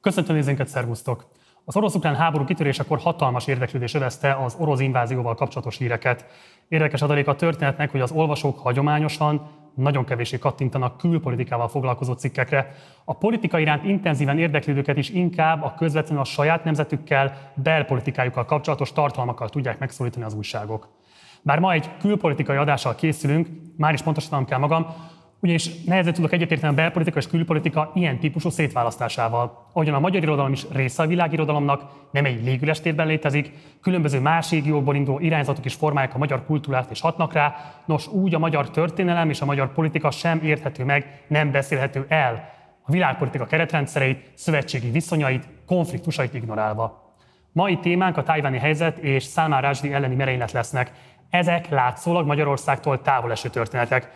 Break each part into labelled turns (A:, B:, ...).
A: Köszöntöm nézőinket, szervusztok! Az orosz-ukrán háború kitörésekor hatalmas érdeklődés övezte az orosz invázióval kapcsolatos híreket. Érdekes adalék a történetnek, hogy az olvasók hagyományosan nagyon kevésé kattintanak külpolitikával foglalkozó cikkekre. A politika iránt intenzíven érdeklődőket is inkább a közvetlenül a saját nemzetükkel, belpolitikájukkal kapcsolatos tartalmakkal tudják megszólítani az újságok. Bár ma egy külpolitikai adással készülünk, már is pontosítanom kell magam, ugyanis nehezen tudok egyetérteni a belpolitika és külpolitika ilyen típusú szétválasztásával. Ahogyan a magyar irodalom is része a világirodalomnak, nem egy légüles térben létezik, különböző más régiókból induló irányzatok is formálják a magyar kultúrát és hatnak rá, nos úgy a magyar történelem és a magyar politika sem érthető meg, nem beszélhető el. A világpolitika keretrendszereit, szövetségi viszonyait, konfliktusait ignorálva. Mai témánk a tájváni helyzet és Salman Rushdie elleni merénylet lesznek. Ezek látszólag Magyarországtól távol eső történetek.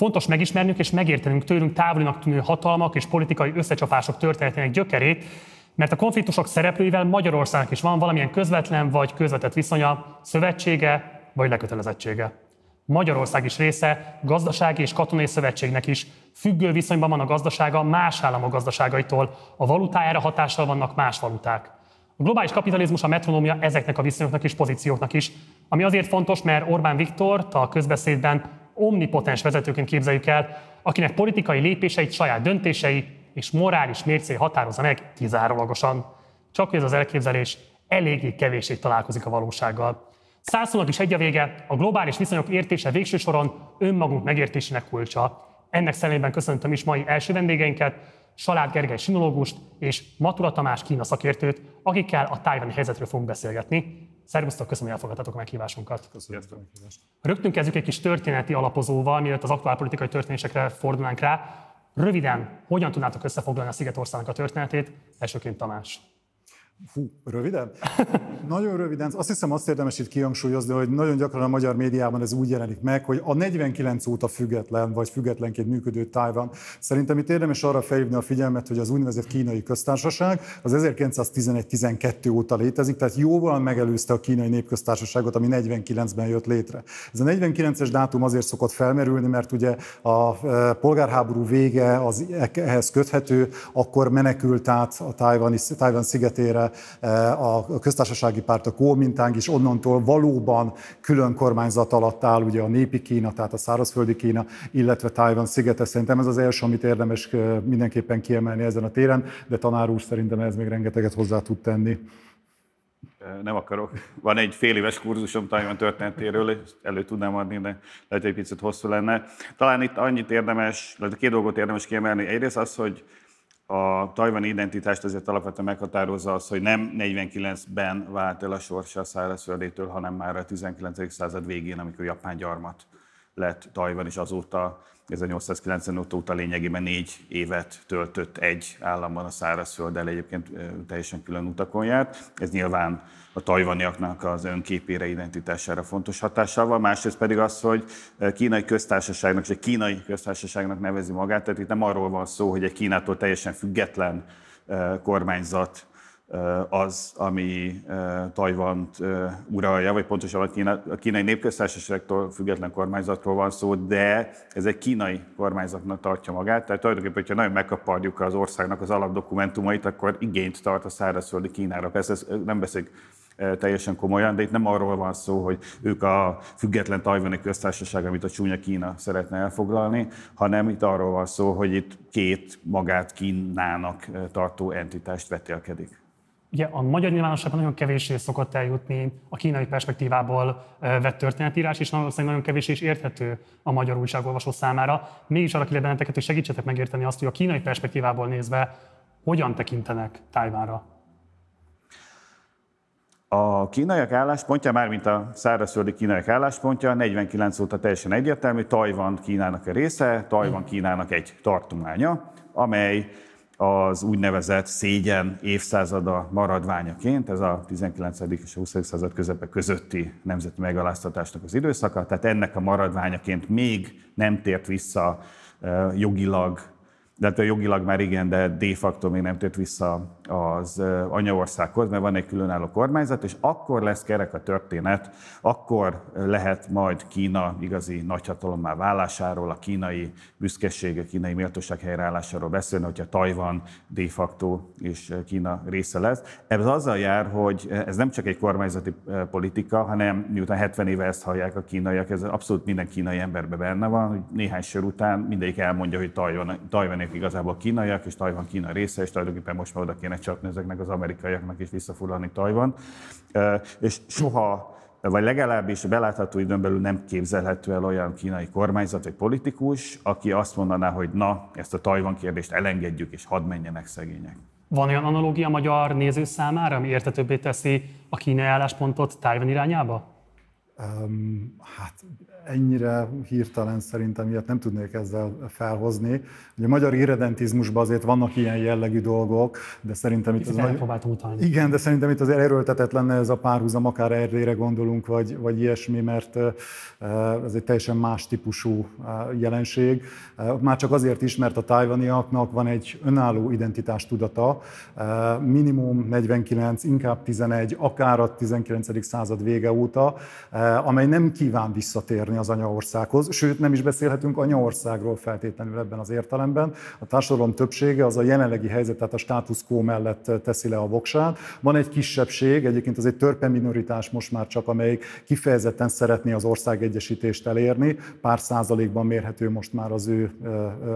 A: Fontos megismernünk és megértenünk tőlünk távolinak tűnő hatalmak és politikai összecsapások történetének gyökerét, mert a konfliktusok szereplőivel Magyarországnak is van valamilyen közvetlen vagy közvetett viszonya, szövetsége vagy lekötelezettsége. Magyarország is része gazdasági és katonai szövetségnek is. Függő viszonyban van a gazdasága más államok gazdaságaitól. A valutájára hatással vannak más valuták. A globális kapitalizmus a metronómia ezeknek a viszonyoknak és pozícióknak is, ami azért fontos, mert Orbán Viktor a közbeszédben omnipotens vezetőként képzeljük el, akinek politikai lépéseit saját döntései és morális mércé határozza meg kizárólagosan. Csak hogy ez az elképzelés eléggé kevéssé találkozik a valósággal. Százszónak is egy a vége, a globális viszonyok értése végső soron önmagunk megértésének kulcsa. Ennek szellemében köszöntöm is mai első vendégeinket, Salád Gergely sinológust és Matura Tamás Kína szakértőt, akikkel a tájvani helyzetről fogunk beszélgetni. Szervusztok, köszönöm, hogy elfogadtatok meghívásunkat.
B: Köszönöm.
A: Rögtön kezdjük egy kis történeti alapozóval, mielőtt az aktuál politikai történésekre fordulnánk rá. Röviden, hogyan tudnátok összefoglalni a Szigetországnak a történetét? Elsőként Tamás.
B: Hú, röviden? nagyon röviden. Azt hiszem azt érdemes itt kihangsúlyozni, hogy nagyon gyakran a magyar médiában ez úgy jelenik meg, hogy a 49 óta független, vagy függetlenként működő Tájvan. Szerintem itt érdemes arra felhívni a figyelmet, hogy az úgynevezett kínai köztársaság az 1911-12 óta létezik, tehát jóval megelőzte a kínai népköztársaságot, ami 49-ben jött létre. Ez a 49-es dátum azért szokott felmerülni, mert ugye a e, polgárháború vége az e-, ehhez köthető, akkor menekült át a Tájvan, szigetére a köztársasági párt, a Kuomintang is onnantól valóban külön kormányzat alatt áll, ugye a népi Kína, tehát a szárazföldi Kína, illetve Tájvan szigete. Szerintem ez az első, amit érdemes mindenképpen kiemelni ezen a téren, de tanár úr szerintem ez még rengeteget hozzá tud tenni
C: nem akarok. Van egy fél éves kurzusom Tajvan történetéről, elő tudnám adni, de lehet, hogy egy picit hosszú lenne. Talán itt annyit érdemes, vagy két dolgot érdemes kiemelni. Egyrészt az, hogy a tajvani identitást azért alapvetően meghatározza az, hogy nem 49-ben vált el a sorsa a szárazföldétől, hanem már a 19. század végén, amikor Japán gyarmat lett Tajvan, és azóta 1895 óta lényegében négy évet töltött egy államban a szárazfölddel, egyébként teljesen külön utakon járt. Ez nyilván a tajvaniaknak az önképére, identitására fontos hatással van. Másrészt pedig az, hogy kínai köztársaságnak, és egy kínai köztársaságnak nevezi magát, tehát itt nem arról van szó, hogy egy Kínától teljesen független kormányzat az, ami Tajvant uralja, vagy pontosabban a kínai népköztársaságtól független kormányzatról van szó, de ez egy kínai kormányzatnak tartja magát. Tehát tulajdonképpen, hogyha nagyon megkaparjuk az országnak az alapdokumentumait, akkor igényt tart a szárazföldi Kínára. Persze ez nem beszél teljesen komolyan, de itt nem arról van szó, hogy ők a független tajvani köztársaság, amit a csúnya Kína szeretne elfoglalni, hanem itt arról van szó, hogy itt két magát Kínának tartó entitást vetélkedik.
A: Ugye a magyar nyilvánosságban nagyon kevéssé szokott eljutni a kínai perspektívából vett történetírás, és nagyon kevés is érthető a magyar újságolvasó számára. Mégis arra kérlek benneteket, hogy segítsetek megérteni azt, hogy a kínai perspektívából nézve hogyan tekintenek Tájvánra.
C: A kínaiak álláspontja, már mint a szárazföldi kínaiak álláspontja, 49 óta teljesen egyértelmű, Tajvan Kínának a része, Tajvan Kínának egy tartománya, amely az úgynevezett szégyen évszázada maradványaként, ez a 19. és a 20. század közepe közötti nemzeti megaláztatásnak az időszaka, tehát ennek a maradványaként még nem tért vissza jogilag de hát jogilag már igen, de de facto még nem tért vissza az anyaországhoz, mert van egy különálló kormányzat, és akkor lesz kerek a történet, akkor lehet majd Kína igazi nagyhatalommá válásáról, a kínai büszkesége, kínai méltóság helyreállásáról beszélni, hogyha Tajvan de facto és Kína része lesz. Ez azzal jár, hogy ez nem csak egy kormányzati politika, hanem miután 70 éve ezt hallják a kínaiak, ez abszolút minden kínai emberben benne van, hogy néhány sor után mindegyik elmondja, hogy Tajvan, Tajvanék igazából kínaiak, és Tajvan Kína része, és tulajdonképpen most már oda kéne csapni ezeknek az amerikaiaknak is visszafoglalni Tajvan. És soha vagy legalábbis belátható időn belül nem képzelhető el olyan kínai kormányzat vagy politikus, aki azt mondaná, hogy na, ezt a Tajvan kérdést elengedjük, és hadd menjenek szegények.
A: Van olyan analógia magyar néző számára, ami értetőbbé teszi a kínai álláspontot Tajvan irányába?
B: Hát ennyire hirtelen szerintem ilyet nem tudnék ezzel felhozni. Ugye a magyar irredentizmusban azért vannak ilyen jellegű dolgok, de szerintem itt...
A: az utalni.
B: Igen, de szerintem itt azért erőltetett lenne ez a párhuzam, akár erre gondolunk, vagy, vagy ilyesmi, mert ez egy teljesen más típusú jelenség. Már csak azért is, mert a tájvaniaknak van egy önálló identitás tudata, minimum 49, inkább 11, akár a 19. század vége óta, amely nem kíván visszatérni az anyaországhoz, sőt nem is beszélhetünk anyaországról feltétlenül ebben az értelemben. A társadalom többsége az a jelenlegi helyzet, tehát a status quo mellett teszi le a voksát. Van egy kisebbség, egyébként az egy törpe minoritás most már csak, amelyik kifejezetten szeretné az ország egyesítést elérni, pár százalékban mérhető most már az ő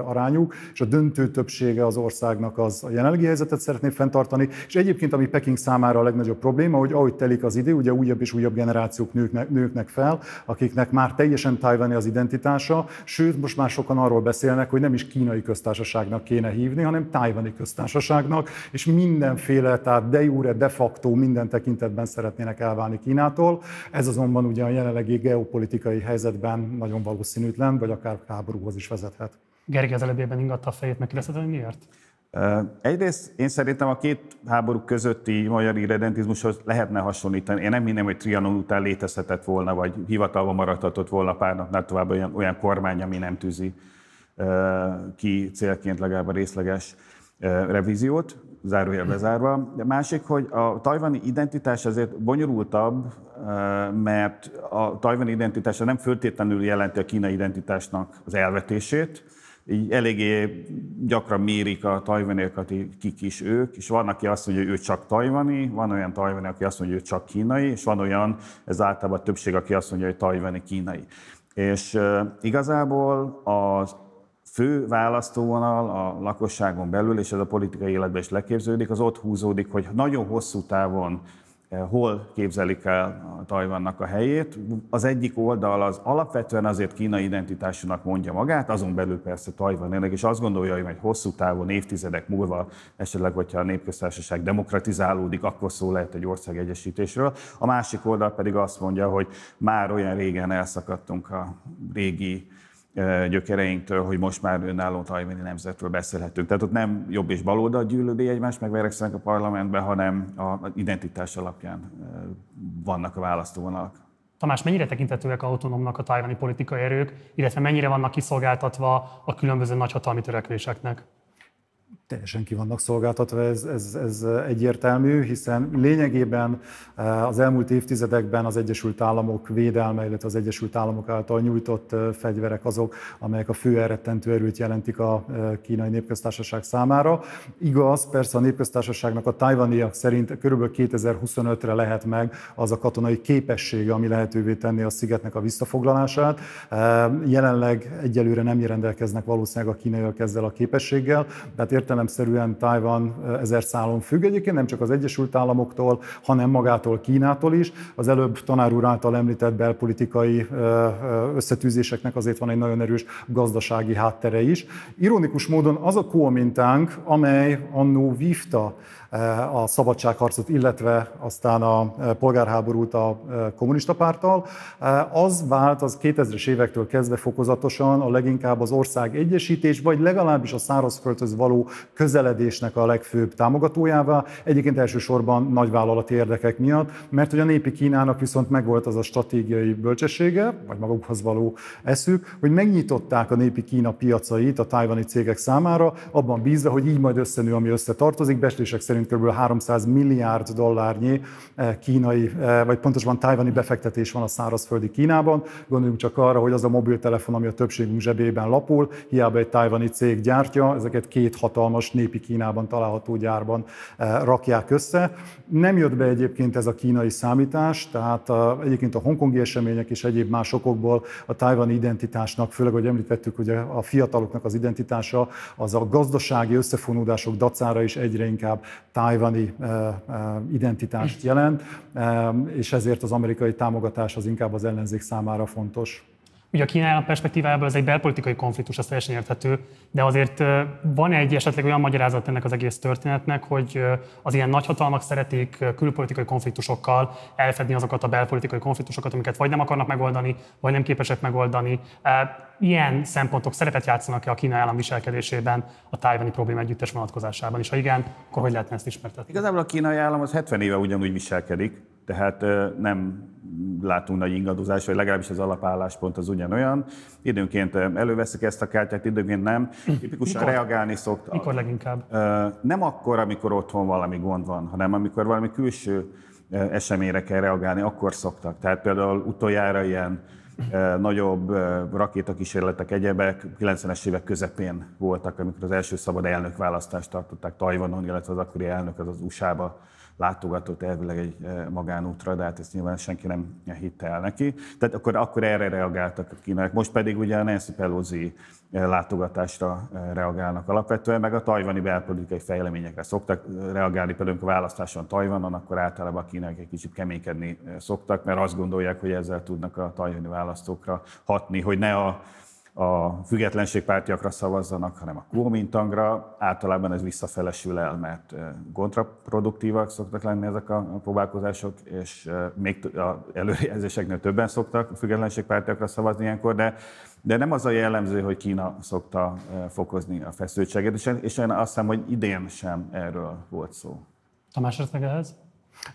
B: arányuk, és a döntő többsége az országnak az a jelenlegi helyzetet szeretné fenntartani, és egyébként ami Peking számára a legnagyobb probléma, hogy ahogy telik az idő, ugye újabb és újabb generációk nőknek, nőknek fel, akiknek már teljesen tajvani az identitása, sőt, most már sokan arról beszélnek, hogy nem is kínai köztársaságnak kéne hívni, hanem tájvani köztársaságnak, és mindenféle, tehát de jure, de facto minden tekintetben szeretnének elválni Kínától. Ez azonban ugye a jelenlegi geopolitikai helyzetben nagyon valószínűtlen, vagy akár háborúhoz is vezethet.
A: Gergely az előbbében ingatta a fejét, megkérdezted, hogy miért?
C: Egyrészt én szerintem a két háború közötti magyar irredentizmushoz lehetne hasonlítani. Én nem hinném, hogy Trianon után létezhetett volna, vagy hivatalba maradhatott volna pár napnál tovább olyan, olyan kormány, ami nem tűzi ki célként legalább a részleges revíziót, zárójel bezárva. De másik, hogy a tajvani identitás azért bonyolultabb, mert a tajvani identitása nem föltétlenül jelenti a kínai identitásnak az elvetését, így eléggé gyakran mérik a tajvaniakat, kik is ők, és van, aki azt mondja, hogy ő csak tajvani, van olyan tajvani, aki azt mondja, hogy ő csak kínai, és van olyan, ez általában a többség, aki azt mondja, hogy tajvani kínai. És igazából az fő választóvonal a lakosságon belül, és ez a politikai életben is leképződik, az ott húzódik, hogy nagyon hosszú távon hol képzelik el a Tajvannak a helyét. Az egyik oldal az alapvetően azért kínai identitásúnak mondja magát, azon belül persze Tajvan ennek, és azt gondolja, hogy majd hosszú távon, évtizedek múlva, esetleg, hogyha a népköztársaság demokratizálódik, akkor szó lehet egy ország egyesítésről. A másik oldal pedig azt mondja, hogy már olyan régen elszakadtunk a régi gyökereinktől, hogy most már önálló tajvani nemzetről beszélhetünk. Tehát ott nem jobb és baloldal gyűlöli egymást, meg verekszenek a parlamentben, hanem a identitás alapján vannak a választóvonalak.
A: Tamás, mennyire tekintetőek autonómnak a tajvani politikai erők, illetve mennyire vannak kiszolgáltatva a különböző nagyhatalmi törekvéseknek?
B: Teljesen ki vannak szolgáltatva, ez, ez, ez egyértelmű, hiszen lényegében eh, az elmúlt évtizedekben az Egyesült Államok védelme, illetve az Egyesült Államok által nyújtott eh, fegyverek azok, amelyek a fő elrettentő erőt jelentik a eh, kínai népköztársaság számára. Igaz, persze a népköztársaságnak a tajvaniak szerint kb. 2025-re lehet meg az a katonai képessége, ami lehetővé tenni a szigetnek a visszafoglalását. Jelenleg egyelőre nem rendelkeznek valószínűleg a kínaiak ezzel a képességgel, tehát értem értelemszerűen Tajvan ezer szálon függ egyébként, nem csak az Egyesült Államoktól, hanem magától Kínától is. Az előbb tanár úr által említett belpolitikai összetűzéseknek azért van egy nagyon erős gazdasági háttere is. Ironikus módon az a Kuomintánk, amely annó vívta a szabadságharcot, illetve aztán a polgárháborút a kommunista párttal, az vált az 2000-es évektől kezdve fokozatosan a leginkább az ország egyesítés, vagy legalábbis a szárazföldhöz való közeledésnek a legfőbb támogatójává. Egyébként elsősorban nagyvállalati érdekek miatt, mert hogy a népi Kínának viszont megvolt az a stratégiai bölcsessége, vagy magukhoz való eszük, hogy megnyitották a népi Kína piacait a tájvani cégek számára, abban bízva, hogy így majd összenő, ami összetartozik. Bestések szerint kb. 300 milliárd dollárnyi eh, kínai, eh, vagy pontosabban tájvani befektetés van a szárazföldi Kínában. Gondoljunk csak arra, hogy az a mobiltelefon, ami a többségünk zsebében lapul, hiába egy tájvani cég gyártja, ezeket két hatalmas népi Kínában található gyárban eh, rakják össze. Nem jött be egyébként ez a kínai számítás, tehát egyébként a hongkongi események és egyéb más okokból a tájvani identitásnak, főleg, hogy említettük, hogy a fiataloknak az identitása az a gazdasági összefonódások dacára is egyre inkább tájvani eh, eh, identitást jelent, és ezért az amerikai támogatás az inkább az ellenzék számára fontos.
A: Ugye a Kína állam perspektívájából ez egy belpolitikai konfliktus, ez teljesen érthető, de azért van egy esetleg olyan magyarázat ennek az egész történetnek, hogy az ilyen nagyhatalmak szeretik külpolitikai konfliktusokkal elfedni azokat a belpolitikai konfliktusokat, amiket vagy nem akarnak megoldani, vagy nem képesek megoldani. Ilyen szempontok szerepet játszanak-e a Kína állam viselkedésében a tájvani probléma együttes vonatkozásában, és ha igen, akkor hogy lehetne ezt ismertetni?
C: Igazából a kínai állam az 70 éve ugyanúgy viselkedik, tehát nem látunk nagy ingadozást, vagy legalábbis az alapálláspont az ugyanolyan. Időnként előveszik ezt a kártyát, időnként nem. Tipikusan Mikor? reagálni szoktak.
A: Mikor leginkább?
C: Nem akkor, amikor otthon valami gond van, hanem amikor valami külső eseményre kell reagálni, akkor szoktak. Tehát például utoljára ilyen nagyobb rakétakísérletek, egyebek 90-es évek közepén voltak, amikor az első szabad elnökválasztást tartották Tajvanon, illetve az akkori elnök az az USA-ba látogatott elvileg egy eh, magánútra, de hát ezt nyilván senki nem hitte el neki. Tehát akkor, akkor erre reagáltak a kínaiak. Most pedig ugye a Nancy Pelosi eh, látogatásra eh, reagálnak alapvetően, meg a tajvani belpolitikai fejleményekre szoktak reagálni, például a választáson Tajvanon, akkor általában a kínaiak egy kicsit keménykedni szoktak, mert azt gondolják, hogy ezzel tudnak a tajvani választókra hatni, hogy ne a a függetlenségpártiakra szavazzanak, hanem a Kuomintangra. Általában ez visszafelesül el, mert kontraproduktívak szoktak lenni ezek a próbálkozások, és még előrejelzéseknél többen szoktak a függetlenségpártiakra szavazni ilyenkor, de, de nem az a jellemző, hogy Kína szokta fokozni a feszültséget, és én azt hiszem, hogy idén sem erről volt szó.
A: Tamás, ehhez?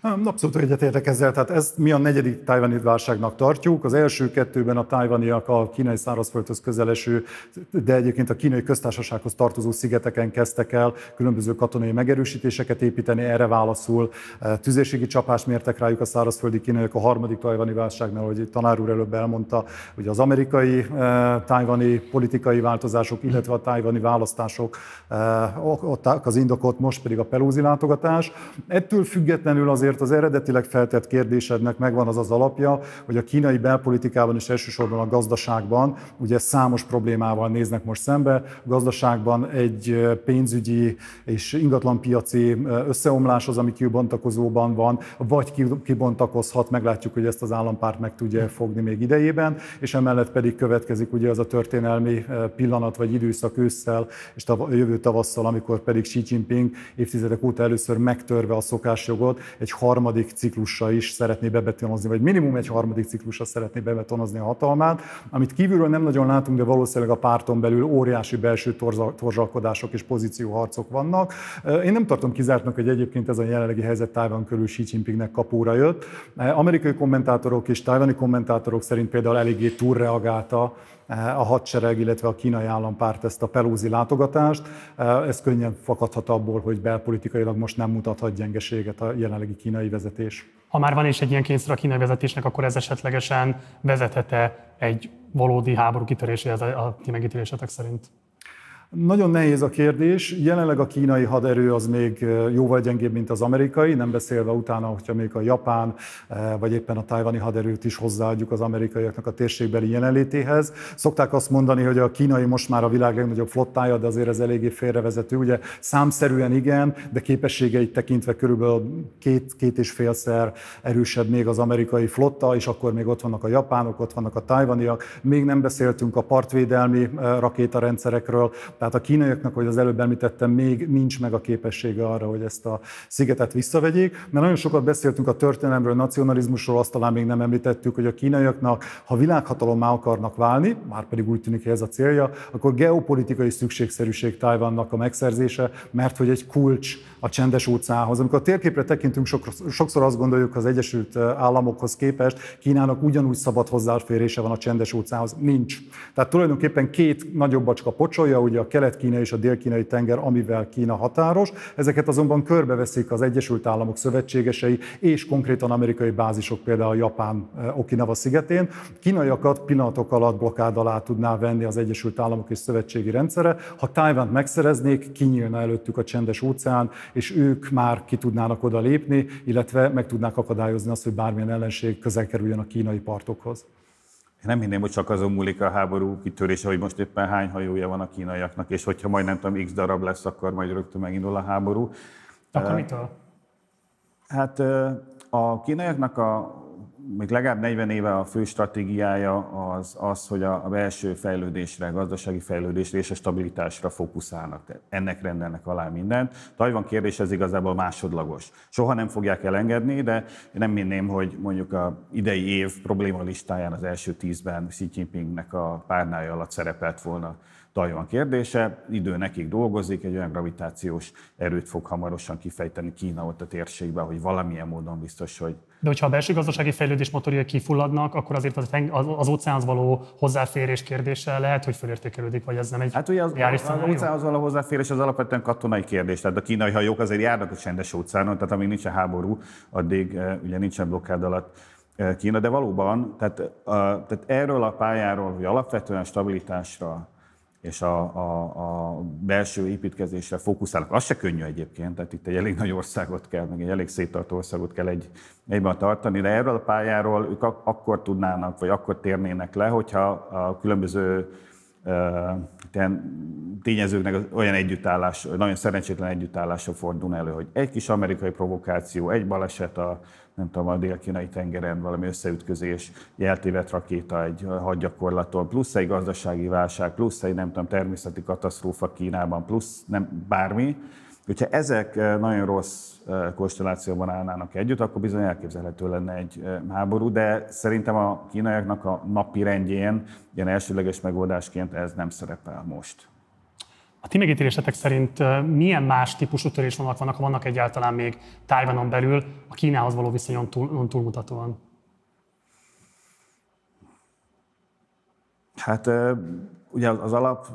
B: Abszolút egyetértek ezzel, tehát ezt mi a negyedik tájvani válságnak tartjuk. Az első kettőben a tájvaniak a kínai szárazföldhöz közeleső, de egyébként a kínai köztársasághoz tartozó szigeteken kezdtek el különböző katonai megerősítéseket építeni, erre válaszul eh, tüzérségi csapást mértek rájuk a szárazföldi kínaiak a harmadik tájvani válságnál, hogy tanár úr előbb elmondta, hogy az amerikai eh, tájvani politikai változások, illetve a tájvani választások eh, az indokot, most pedig a pelúzi látogatás. Ettől függetlenül az azért az eredetileg feltett kérdésednek megvan az az alapja, hogy a kínai belpolitikában és elsősorban a gazdaságban ugye számos problémával néznek most szembe. A gazdaságban egy pénzügyi és ingatlanpiaci összeomlás az, ami kibontakozóban van, vagy kibontakozhat, meglátjuk, hogy ezt az állampárt meg tudja fogni még idejében, és emellett pedig következik ugye az a történelmi pillanat vagy időszak ősszel és tav- jövő tavasszal, amikor pedig Xi Jinping évtizedek óta először megtörve a szokásjogot, egy harmadik ciklusra is szeretné bebetonozni, vagy minimum egy harmadik ciklusra szeretné bebetonozni a hatalmát, amit kívülről nem nagyon látunk, de valószínűleg a párton belül óriási belső torzsalkodások és pozícióharcok vannak. Én nem tartom kizártnak, hogy egyébként ez a jelenlegi helyzet Tájvan körül Xi Jinpingnek kapóra jött. Amerikai kommentátorok és tájvani kommentátorok szerint például eléggé túlreagálta a hadsereg, illetve a kínai állampárt ezt a pelúzi látogatást. Ez könnyen fakadhat abból, hogy belpolitikailag most nem mutathat gyengeséget a jelenlegi kínai vezetés.
A: Ha már van is egy ilyen kényszer a kínai vezetésnek, akkor ez esetlegesen vezethet-e egy valódi háború kitöréséhez a ti megítélésetek szerint?
B: Nagyon nehéz a kérdés. Jelenleg a kínai haderő az még jóval gyengébb, mint az amerikai, nem beszélve utána, hogyha még a japán vagy éppen a tajvani haderőt is hozzáadjuk az amerikaiaknak a térségbeli jelenlétéhez. Szokták azt mondani, hogy a kínai most már a világ legnagyobb flottája, de azért ez eléggé félrevezető. Ugye számszerűen igen, de képességeit tekintve körülbelül két, két és félszer erősebb még az amerikai flotta, és akkor még ott vannak a japánok, ott vannak a tajvaniak. Még nem beszéltünk a partvédelmi rakétarendszerekről, Tehát a kínaiaknak, hogy az előbb említettem, még nincs meg a képessége arra, hogy ezt a szigetet visszavegyék. Mert nagyon sokat beszéltünk a történelemről, a nacionalizmusról, azt talán még nem említettük, hogy a kínaiaknak, ha világhatalommá akarnak válni, már pedig úgy tűnik, hogy ez a célja, akkor geopolitikai szükségszerűség Tajvannak a megszerzése, mert hogy egy kulcs a csendes óceánhoz. Amikor a térképre tekintünk, sokszor azt gondoljuk az Egyesült Államokhoz képest, Kínának ugyanúgy szabad hozzáférése van a csendes óceánhoz. Nincs. Tehát tulajdonképpen két nagyobb bacska pocsolja, ugye a kelet-kínai és a dél-kínai tenger, amivel Kína határos. Ezeket azonban körbeveszik az Egyesült Államok szövetségesei és konkrétan amerikai bázisok, például a Japán Okinawa szigetén. Kínaiakat pillanatok alatt blokkád alá tudná venni az Egyesült Államok és szövetségi rendszere. Ha Tájvánt megszereznék, kinyílna előttük a csendes óceán, és ők már ki tudnának oda lépni, illetve meg tudnák akadályozni azt, hogy bármilyen ellenség közel kerüljön a kínai partokhoz.
C: Én nem hinném, hogy csak azon múlik a háború kitörése, hogy most éppen hány hajója van a kínaiaknak, és hogyha majd nem tudom, x darab lesz, akkor majd rögtön megindul a háború.
A: Akkor mitől?
C: Hát a kínaiaknak a még legalább 40 éve a fő stratégiája az, az hogy a, belső fejlődésre, a gazdasági fejlődésre és a stabilitásra fókuszálnak. Ennek rendelnek alá mindent. Tajvan kérdés ez igazából másodlagos. Soha nem fogják elengedni, de nem minném, hogy mondjuk a idei év probléma listáján az első tízben Xi Jinpingnek a párnája alatt szerepelt volna Tajvan kérdése. Idő nekik dolgozik, egy olyan gravitációs erőt fog hamarosan kifejteni Kína ott a térségben, hogy valamilyen módon biztos, hogy
A: de hogyha a belső gazdasági fejlődés motorjai kifulladnak, akkor azért az, az óceánhoz való hozzáférés kérdése lehet, hogy fölértékelődik, vagy ez nem egy
C: Hát ugye az, az, az óceánhoz való hozzáférés az alapvetően katonai kérdés. Tehát a kínai hajók azért járnak a csendes óceánon, tehát amíg nincsen háború, addig eh, ugye nincsen blokkád alatt eh, Kína, de valóban, tehát, a, tehát erről a pályáról, hogy alapvetően stabilitásra, és a, a, a belső építkezésre fókuszálnak. Az se könnyű egyébként, tehát itt egy elég nagy országot kell, meg egy elég széttartó országot kell egy, egyben tartani, de erről a pályáról ők ak- akkor tudnának, vagy akkor térnének le, hogyha a különböző tényezőknek olyan együttállás, nagyon szerencsétlen együttállása fordul elő, hogy egy kis amerikai provokáció, egy baleset a nem tudom, a dél-kínai tengeren valami összeütközés, eltévedt rakéta egy hadgyakorlaton, plusz egy gazdasági válság, plusz egy nem tudom, természeti katasztrófa Kínában, plusz nem bármi, Hogyha ezek eh, nagyon rossz eh, konstellációban állnának együtt, akkor bizony elképzelhető lenne egy eh, háború, de szerintem a kínaiaknak a napi rendjén ilyen elsőleges megoldásként ez nem szerepel most.
A: A ti megítélésetek szerint milyen más típusú törésvonalak vannak, ha vannak egyáltalán még Tájvanon belül a Kínához való viszonyon túl, túlmutatóan?
C: Hát ugye az alap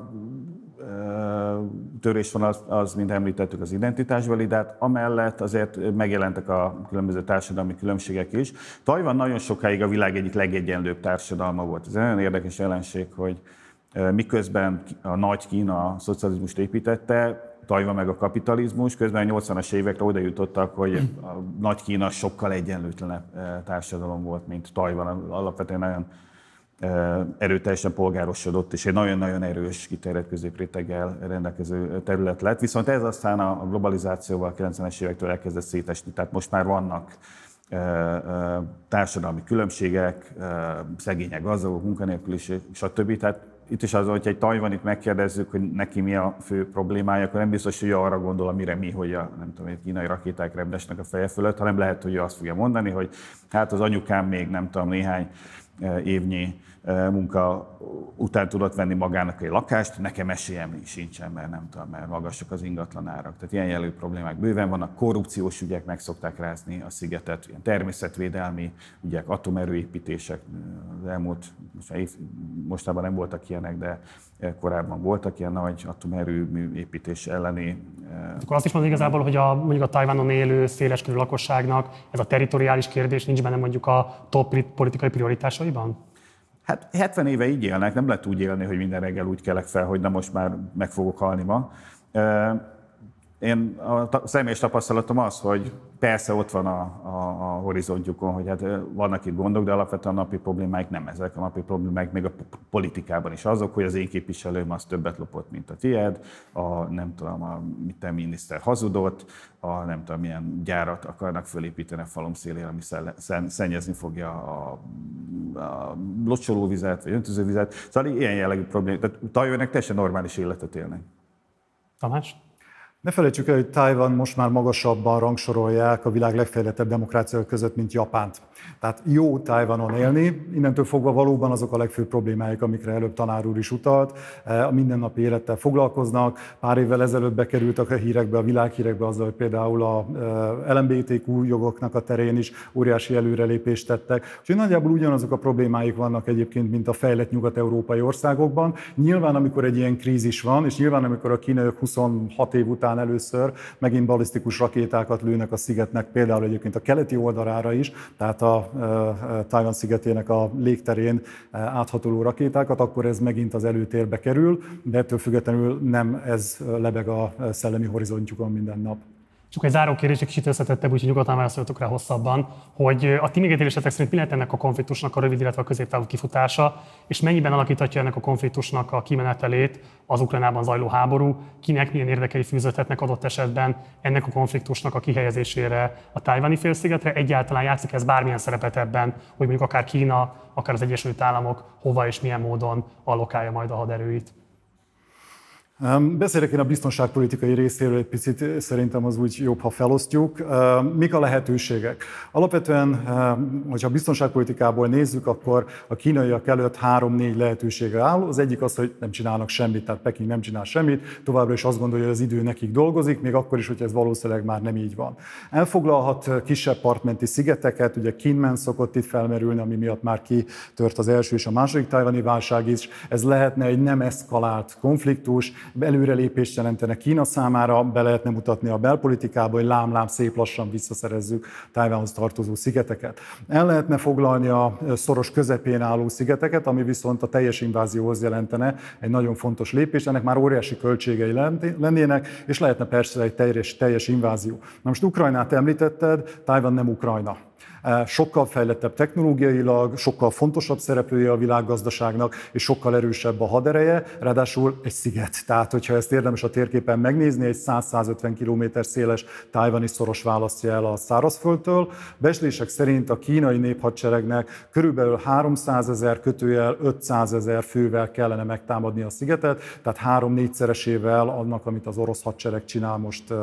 C: törésvonal az, az, mint említettük, az identitásbeli, de hát amellett azért megjelentek a különböző társadalmi különbségek is. Tajvan nagyon sokáig a világ egyik legegyenlőbb társadalma volt. Ez egy nagyon érdekes jelenség, hogy miközben a nagy Kína a szocializmust építette, Tajva meg a kapitalizmus, közben a 80-as évekre oda jutottak, hogy a nagy Kína sokkal egyenlőtlenebb társadalom volt, mint Tajvan. Alapvetően nagyon erőteljesen polgárosodott, és egy nagyon-nagyon erős, kiterjedt középréteggel rendelkező terület lett. Viszont ez aztán a globalizációval 90-es évektől elkezdett szétesni, tehát most már vannak társadalmi különbségek, szegények, gazdagok, munkanélküliség, stb. Tehát itt is az, hogy egy tajvanit megkérdezzük, hogy neki mi a fő problémája, akkor nem biztos, hogy arra gondol, amire mi, hogy a nem tudom, kínai rakéták repdesnek a feje fölött, hanem lehet, hogy ő azt fogja mondani, hogy hát az anyukám még nem tudom, néhány évnyi munka után tudott venni magának egy lakást, nekem esélyem sincsen, mert nem tudom, mert magasak az ingatlan árak. Tehát ilyen jelű problémák bőven vannak, korrupciós ügyek meg szokták rázni a szigetet, ilyen természetvédelmi ügyek, atomerőépítések. Az elmúlt, most mostában nem voltak ilyenek, de korábban voltak ilyen nagy atomerőmű építés elleni.
A: Akkor azt is mondod igazából, hogy a, mondjuk a Tajvanon élő széleskörű lakosságnak ez a territoriális kérdés nincs benne mondjuk a top politikai prioritásaiban?
C: Hát 70 éve így élnek, nem lehet úgy élni, hogy minden reggel úgy kelek fel, hogy na most már meg fogok halni ma. Én a személyes tapasztalatom az, hogy persze ott van a, a, a horizontjukon, hogy hát vannak itt gondok, de alapvetően a napi problémáik nem ezek. A napi problémáik még a politikában is azok, hogy az én képviselőm az többet lopott, mint a tied, a nem tudom, a mit miniszter hazudott, a nem tudom, milyen gyárat akarnak fölépíteni a falom szélére, ami szennyezni fogja a, a locsolóvizet, vagy öntözővizet. Szóval ilyen jellegű problémák. Tehát Tajvanek teljesen normális életet élnek.
A: Tamás?
B: Ne felejtsük el, hogy Tajvan most már magasabban rangsorolják a világ legfejlettebb demokráciák között, mint Japánt. Tehát jó Tajvanon élni, innentől fogva valóban azok a legfőbb problémáik, amikre előbb tanár úr is utalt. A mindennapi élettel foglalkoznak. Pár évvel ezelőtt bekerültek a hírekbe, a világhírekbe azzal, hogy például a LMBTQ jogoknak a terén is óriási előrelépést tettek. Úgyhogy nagyjából ugyanazok a problémáik vannak egyébként, mint a fejlett nyugat-európai országokban. Nyilván, amikor egy ilyen krízis van, és nyilván, amikor a kínaiak 26 év után először megint balisztikus rakétákat lőnek a szigetnek, például egyébként a keleti oldalára is, tehát a Taiwan szigetének a légterén áthatoló rakétákat, akkor ez megint az előtérbe kerül, de ettől függetlenül nem ez lebeg a szellemi horizontjukon minden nap.
A: Csak egy záró kérdés, egy kicsit összetettebb, úgyhogy nyugodtan válaszoltok rá hosszabban, hogy a ti megítélésetek szerint mi lehet ennek a konfliktusnak a rövid, illetve a középtávú kifutása, és mennyiben alakíthatja ennek a konfliktusnak a kimenetelét az Ukrajnában zajló háború, kinek milyen érdekei fűződhetnek adott esetben ennek a konfliktusnak a kihelyezésére a tájvani félszigetre, egyáltalán játszik ez bármilyen szerepet ebben, hogy mondjuk akár Kína, akár az Egyesült Államok hova és milyen módon allokálja majd a haderőit.
B: Beszélek én a biztonságpolitikai részéről egy picit, szerintem az úgy jobb, ha felosztjuk. Mik a lehetőségek? Alapvetően, hogyha biztonságpolitikából nézzük, akkor a kínaiak előtt három-négy lehetősége áll. Az egyik az, hogy nem csinálnak semmit, tehát Peking nem csinál semmit, továbbra is azt gondolja, hogy az idő nekik dolgozik, még akkor is, hogy ez valószínűleg már nem így van. Elfoglalhat kisebb partmenti szigeteket, ugye Kinmen szokott itt felmerülni, ami miatt már kitört az első és a második tajvani válság is. Ez lehetne egy nem eszkalált konfliktus, előrelépést jelentene Kína számára, be lehetne mutatni a belpolitikába, hogy lám-lám szép lassan visszaszerezzük Tájvánhoz tartozó szigeteket. El lehetne foglalni a szoros közepén álló szigeteket, ami viszont a teljes invázióhoz jelentene egy nagyon fontos lépés, ennek már óriási költségei lennének, és lehetne persze egy teljes, teljes invázió. Na most Ukrajnát említetted, Tájván nem Ukrajna sokkal fejlettebb technológiailag, sokkal fontosabb szereplője a világgazdaságnak, és sokkal erősebb a hadereje, ráadásul egy sziget. Tehát, hogyha ezt érdemes a térképen megnézni, egy 100-150 km széles tájvani szoros választja el a szárazföldtől. Beslések szerint a kínai néphadseregnek körülbelül 300 ezer kötőjel 500 ezer fővel kellene megtámadni a szigetet, tehát három-négyszeresével annak, amit az orosz hadsereg csinál most uh,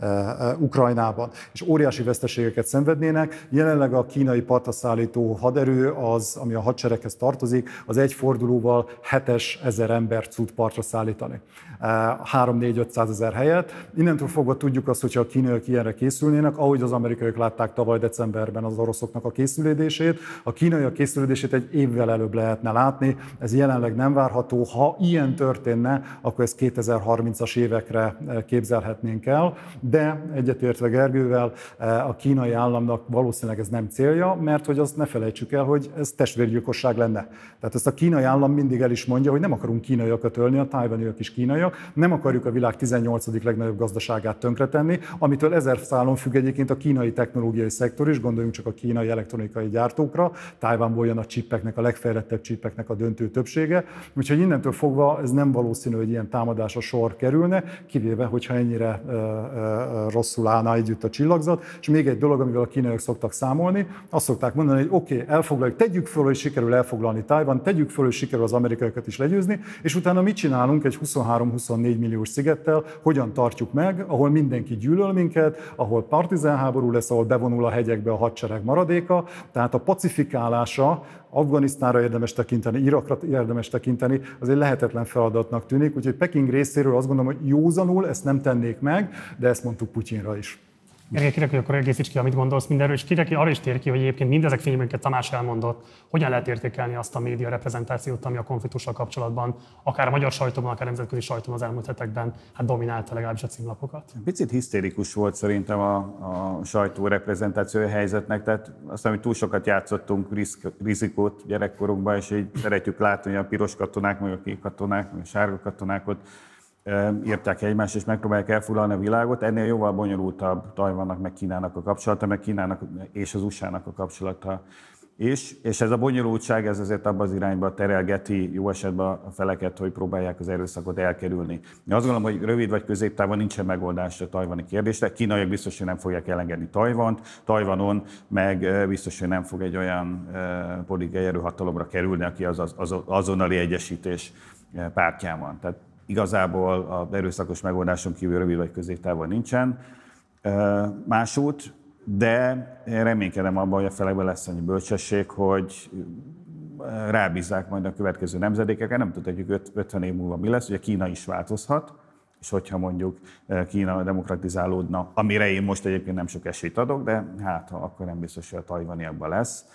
B: uh, Ukrajnában. És óriási veszteségeket szenvednének. Jelen jelenleg a kínai partra szállító haderő, az, ami a hadsereghez tartozik, az egy fordulóval 7 ezer embert tud partra szállítani. 3-4-500 ezer helyet. Innentől fogva tudjuk azt, hogyha a kínaiak ilyenre készülnének, ahogy az amerikaiak látták tavaly decemberben az oroszoknak a készülődését, a kínaiak készülődését egy évvel előbb lehetne látni, ez jelenleg nem várható. Ha ilyen történne, akkor ezt 2030-as évekre képzelhetnénk el, de egyetértve Gergővel, a kínai államnak valószínűleg ez nem célja, mert hogy azt ne felejtsük el, hogy ez testvérgyilkosság lenne. Tehát ezt a kínai állam mindig el is mondja, hogy nem akarunk kínaiakat ölni, a tájvaniak is kínaiak, nem akarjuk a világ 18. legnagyobb gazdaságát tönkretenni, amitől ezer szálon függ egyébként a kínai technológiai szektor is, gondoljunk csak a kínai elektronikai gyártókra, Tájvánból jön a csipeknek, a legfejlettebb csipeknek a döntő többsége, úgyhogy innentől fogva ez nem valószínű, hogy ilyen támadásra sor kerülne, kivéve, hogyha ennyire rosszul állna együtt a csillagzat. És még egy dolog, amivel a kínaiak szoktak számolni, azt szokták mondani, hogy oké, okay, elfoglaljuk, tegyük föl, hogy sikerül elfoglalni Tájvan, tegyük föl, hogy sikerül az amerikaiakat is legyőzni, és utána mit csinálunk egy 23-24 milliós szigettel, hogyan tartjuk meg, ahol mindenki gyűlöl minket, ahol partizánháború lesz, ahol bevonul a hegyekbe a hadsereg maradéka, tehát a pacifikálása Afganisztánra érdemes tekinteni, Irakra érdemes tekinteni, az egy lehetetlen feladatnak tűnik, úgyhogy Peking részéről azt gondolom, hogy józanul ezt nem tennék meg, de ezt mondtuk Putyinra is.
A: Gergely, kérek, hogy akkor egészíts ki, amit gondolsz mindenről, és kérek, arra is tér ki, hogy egyébként mindezek fényében, amiket Tamás elmondott, hogyan lehet értékelni azt a média reprezentációt, ami a konfliktussal kapcsolatban, akár a magyar sajtóban, akár a nemzetközi sajtóban az elmúlt hetekben hát dominálta legalábbis a címlapokat.
C: Picit hisztérikus volt szerintem a, a sajtó reprezentáció helyzetnek, tehát azt hogy túl sokat játszottunk risk, rizikót gyerekkorunkban, és így szeretjük látni, hogy a piros katonák, meg a kék katonák, meg a sárga katonák ott írták egymást, és megpróbálják elfoglalni a világot. Ennél jóval bonyolultabb Tajvannak, meg Kínának a kapcsolata, meg Kínának és az USA-nak a kapcsolata és, és ez a bonyolultság ez azért abban az irányba terelgeti jó esetben a feleket, hogy próbálják az erőszakot elkerülni. Én azt gondolom, hogy rövid vagy középtávon nincsen megoldás a tajvani kérdésre. Kínaiak biztos, hogy nem fogják elengedni Tajvant, Tajvanon meg biztos, hogy nem fog egy olyan politikai erőhatalomra kerülni, aki az, az, az azonnali egyesítés pártján van. Tehát igazából a erőszakos megoldáson kívül rövid vagy középtávon nincsen. Más út, de én reménykedem abban, hogy a felekben lesz annyi bölcsesség, hogy rábízzák majd a következő nemzedékekre. Nem tudjuk 50 év múlva mi lesz, ugye Kína is változhat, és hogyha mondjuk Kína demokratizálódna, amire én most egyébként nem sok esélyt adok, de hát akkor nem biztos, hogy a tajvaniakban lesz,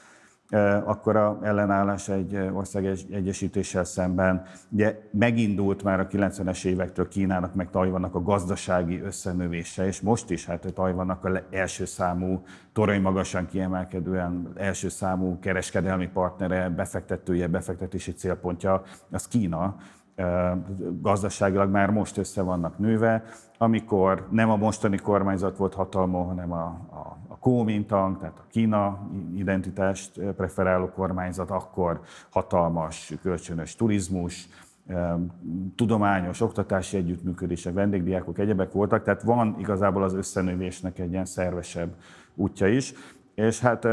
C: akkor a ellenállás egy ország egyesítéssel szemben. Ugye megindult már a 90-es évektől Kínának, meg Tajvannak a gazdasági összenövése, és most is hát a Tajvannak a első számú, torony magasan kiemelkedően első számú kereskedelmi partnere, befektetője, befektetési célpontja, az Kína gazdaságilag már most össze vannak nőve, amikor nem a mostani kormányzat volt hatalma, hanem a, a Kuomintang, tehát a Kína identitást preferáló kormányzat, akkor hatalmas kölcsönös turizmus, tudományos, oktatási együttműködések, vendégdiákok, egyebek voltak, tehát van igazából az összenövésnek egy ilyen szervesebb útja is, és hát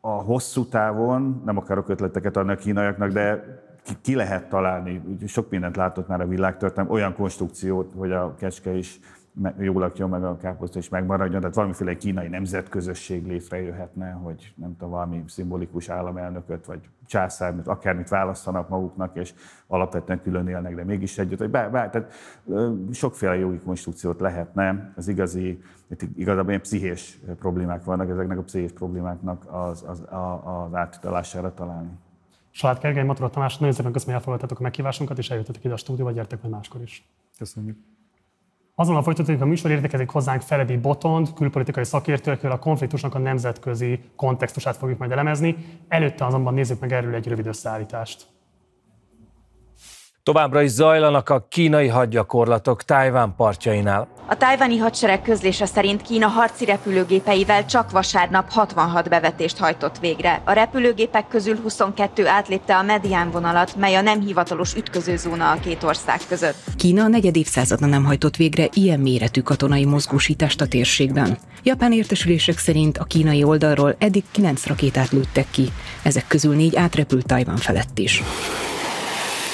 C: a hosszú távon, nem akarok ötleteket adni a kínaiaknak, de ki, ki lehet találni, sok mindent látott már a világtörténelem, olyan konstrukciót, hogy a kecske is jól lakjon, meg a káposzta is megmaradjon, tehát valamiféle kínai nemzetközösség létrejöhetne, hogy nem tudom, valami szimbolikus államelnököt, vagy császárnőt, akármit választanak maguknak, és alapvetően külön élnek, de mégis együtt. Vagy bár, bár, tehát sokféle jogi konstrukciót lehetne, az igazi, igazából ilyen pszichés problémák vannak, ezeknek a pszichés problémáknak az, az, az átutalására találni.
A: Salát Kergely, Matura Tamás, nagyon szépen köszönöm, hogy elfogadtátok a meghívásunkat, és eljöttetek ide a stúdióba, gyertek majd máskor is.
B: Köszönjük.
A: Azonnal folytatódik a műsor, érdekezik hozzánk Feledi Botond, külpolitikai szakértő, akivel a konfliktusnak a nemzetközi kontextusát fogjuk majd elemezni. Előtte azonban nézzük meg erről egy rövid összeállítást.
D: Továbbra is zajlanak a kínai hadgyakorlatok Tájván partjainál.
E: A tájvani hadsereg közlése szerint Kína harci repülőgépeivel csak vasárnap 66 bevetést hajtott végre. A repülőgépek közül 22 átlépte a medián vonalat, mely a nem hivatalos ütközőzóna a két ország között.
F: Kína negyed évszázada nem hajtott végre ilyen méretű katonai mozgósítást a térségben. Japán értesülések szerint a kínai oldalról eddig 9 rakétát lőttek ki, ezek közül négy átrepült Tajvan felett is.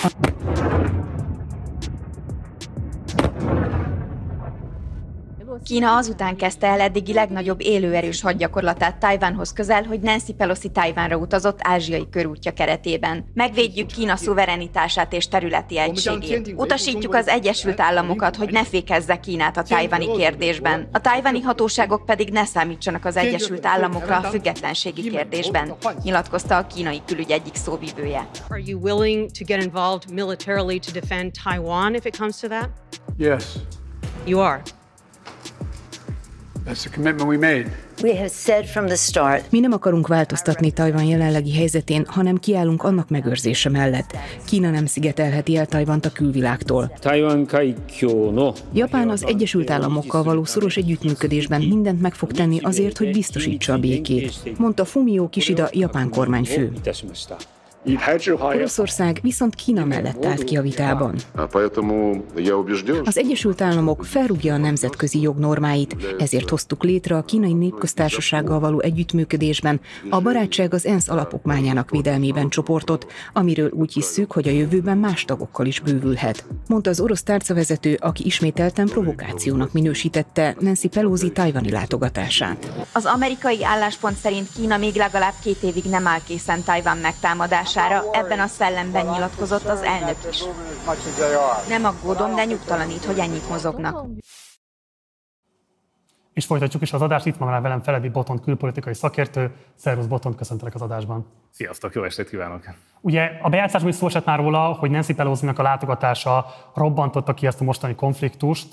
F: Thank you.
E: Kína azután kezdte el eddigi legnagyobb élőerős hadgyakorlatát Tajvánhoz közel, hogy Nancy Pelosi Tajvánra utazott ázsiai körútja keretében. Megvédjük Kína szuverenitását és területi egységét. Utasítjuk az Egyesült Államokat, hogy ne fékezze Kínát a tajvani kérdésben. A tajvani hatóságok pedig ne számítsanak az Egyesült Államokra a függetlenségi kérdésben, nyilatkozta a kínai külügy egyik szóvivője.
G: Are you willing to get involved militarily to defend Taiwan if it comes to that?
H: Yes.
G: You are.
H: That's the commitment we made.
I: We have said from the start.
F: Mi nem akarunk változtatni Tajvan jelenlegi helyzetén, hanem kiállunk annak megőrzése mellett. Kína nem szigetelheti el Tajvant a külvilágtól. Japán az Egyesült Államokkal való szoros együttműködésben mindent meg fog tenni azért, hogy biztosítsa a békét, mondta Fumio Kishida japán kormányfő. Oroszország viszont Kína mellett állt ki a vitában. Az Egyesült Államok felrúgja a nemzetközi jog normáit, ezért hoztuk létre a kínai népköztársasággal való együttműködésben a barátság az ENSZ alapokmányának védelmében csoportot, amiről úgy hisszük, hogy a jövőben más tagokkal is bővülhet. Mondta az orosz tárcavezető, aki ismételten provokációnak minősítette Nancy Pelosi tajvani látogatását.
E: Az amerikai álláspont szerint Kína még legalább két évig nem áll készen Tajvan megtámadására, ebben a szellemben nyilatkozott az elnök is. Nem aggódom, de nyugtalanít, hogy ennyit mozognak.
A: És folytatjuk is az adást. Itt van már velem Feledi Botont, külpolitikai szakértő. Szervusz Botont, köszöntelek az adásban.
J: Sziasztok, jó estét kívánok!
A: Ugye a bejátszásban is szó esett már róla, hogy Nancy pelosi a látogatása robbantotta ki ezt a mostani konfliktust.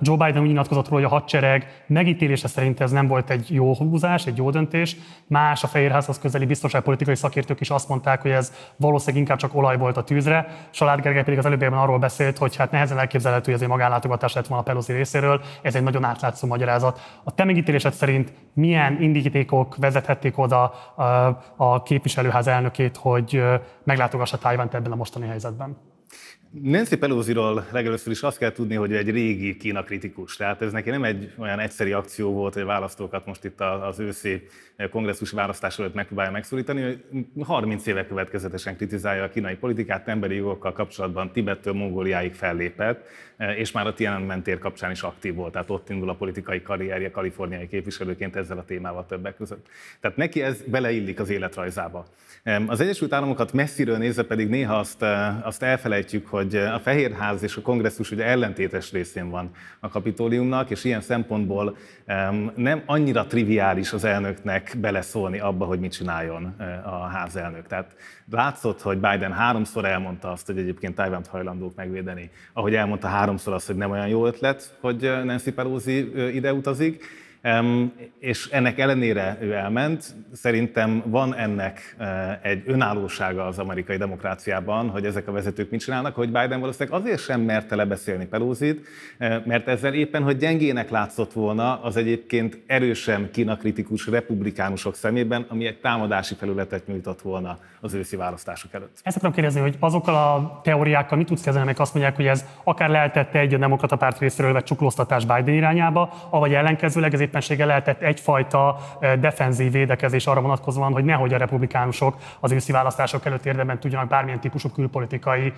A: Joe Biden úgy nyilatkozott róla, hogy a hadsereg megítélése szerint ez nem volt egy jó húzás, egy jó döntés. Más a Fehérházhoz közeli biztonságpolitikai szakértők is azt mondták, hogy ez valószínűleg inkább csak olaj volt a tűzre. Salád Gergely pedig az előbbiekben arról beszélt, hogy hát nehezen elképzelhető, hogy ez egy magánlátogatás lett volna a Pelosi részéről. Ez egy nagyon átlátszó magyarázat. A te megítélésed szerint milyen indikatékok vezethették oda a képviselőház elnökét, hogy meglátogassa Tájvánt ebben a mostani helyzetben?
H: Nancy Pelosi-ról legelőször is azt kell tudni, hogy egy régi Kína kritikus. Tehát ez neki nem egy olyan egyszeri akció volt, hogy a választókat most itt az őszi kongresszusi választás előtt megpróbálja megszólítani, hogy 30 éve következetesen kritizálja a kínai politikát, emberi jogokkal kapcsolatban Tibettől Mongóliáig fellépett, és már a Tiananmen tér kapcsán is aktív volt, tehát ott indul a politikai karrierje kaliforniai képviselőként ezzel a témával többek között. Tehát neki ez beleillik az életrajzába. Az Egyesült Államokat messziről nézve pedig néha azt, azt elfelejtjük, hogy a Fehérház és a kongresszus ugye ellentétes részén van a kapitóliumnak, és ilyen szempontból nem annyira triviális az elnöknek beleszólni abba, hogy mit csináljon a házelnök. Tehát látszott, hogy Biden háromszor elmondta azt, hogy egyébként Tajvánt hajlandók megvédeni, ahogy elmondta háromszor azt, hogy nem olyan jó ötlet, hogy Nancy Pelosi ide utazik, és ennek ellenére ő elment. Szerintem van ennek e, egy önállósága az amerikai demokráciában, hogy ezek a vezetők mit csinálnak, hogy Biden valószínűleg azért sem merte lebeszélni Pelózit, e, mert ezzel éppen, hogy gyengének látszott volna az egyébként erősen kínakritikus republikánusok szemében, ami egy támadási felületet nyújtott volna az őszi választások előtt.
A: Ezt akarom kérdezni, hogy azokkal a teóriákkal mit tudsz kezdeni, amelyek azt mondják, hogy ez akár lehetett egy a demokrata párt részéről vett csuklóztatás Biden irányába, avagy ellenkezőleg ez éppensége lehetett egyfajta defenzív védekezés arra vonatkozóan, hogy nehogy a republikánusok az őszi választások előtt érdemben tudjanak bármilyen típusú külpolitikai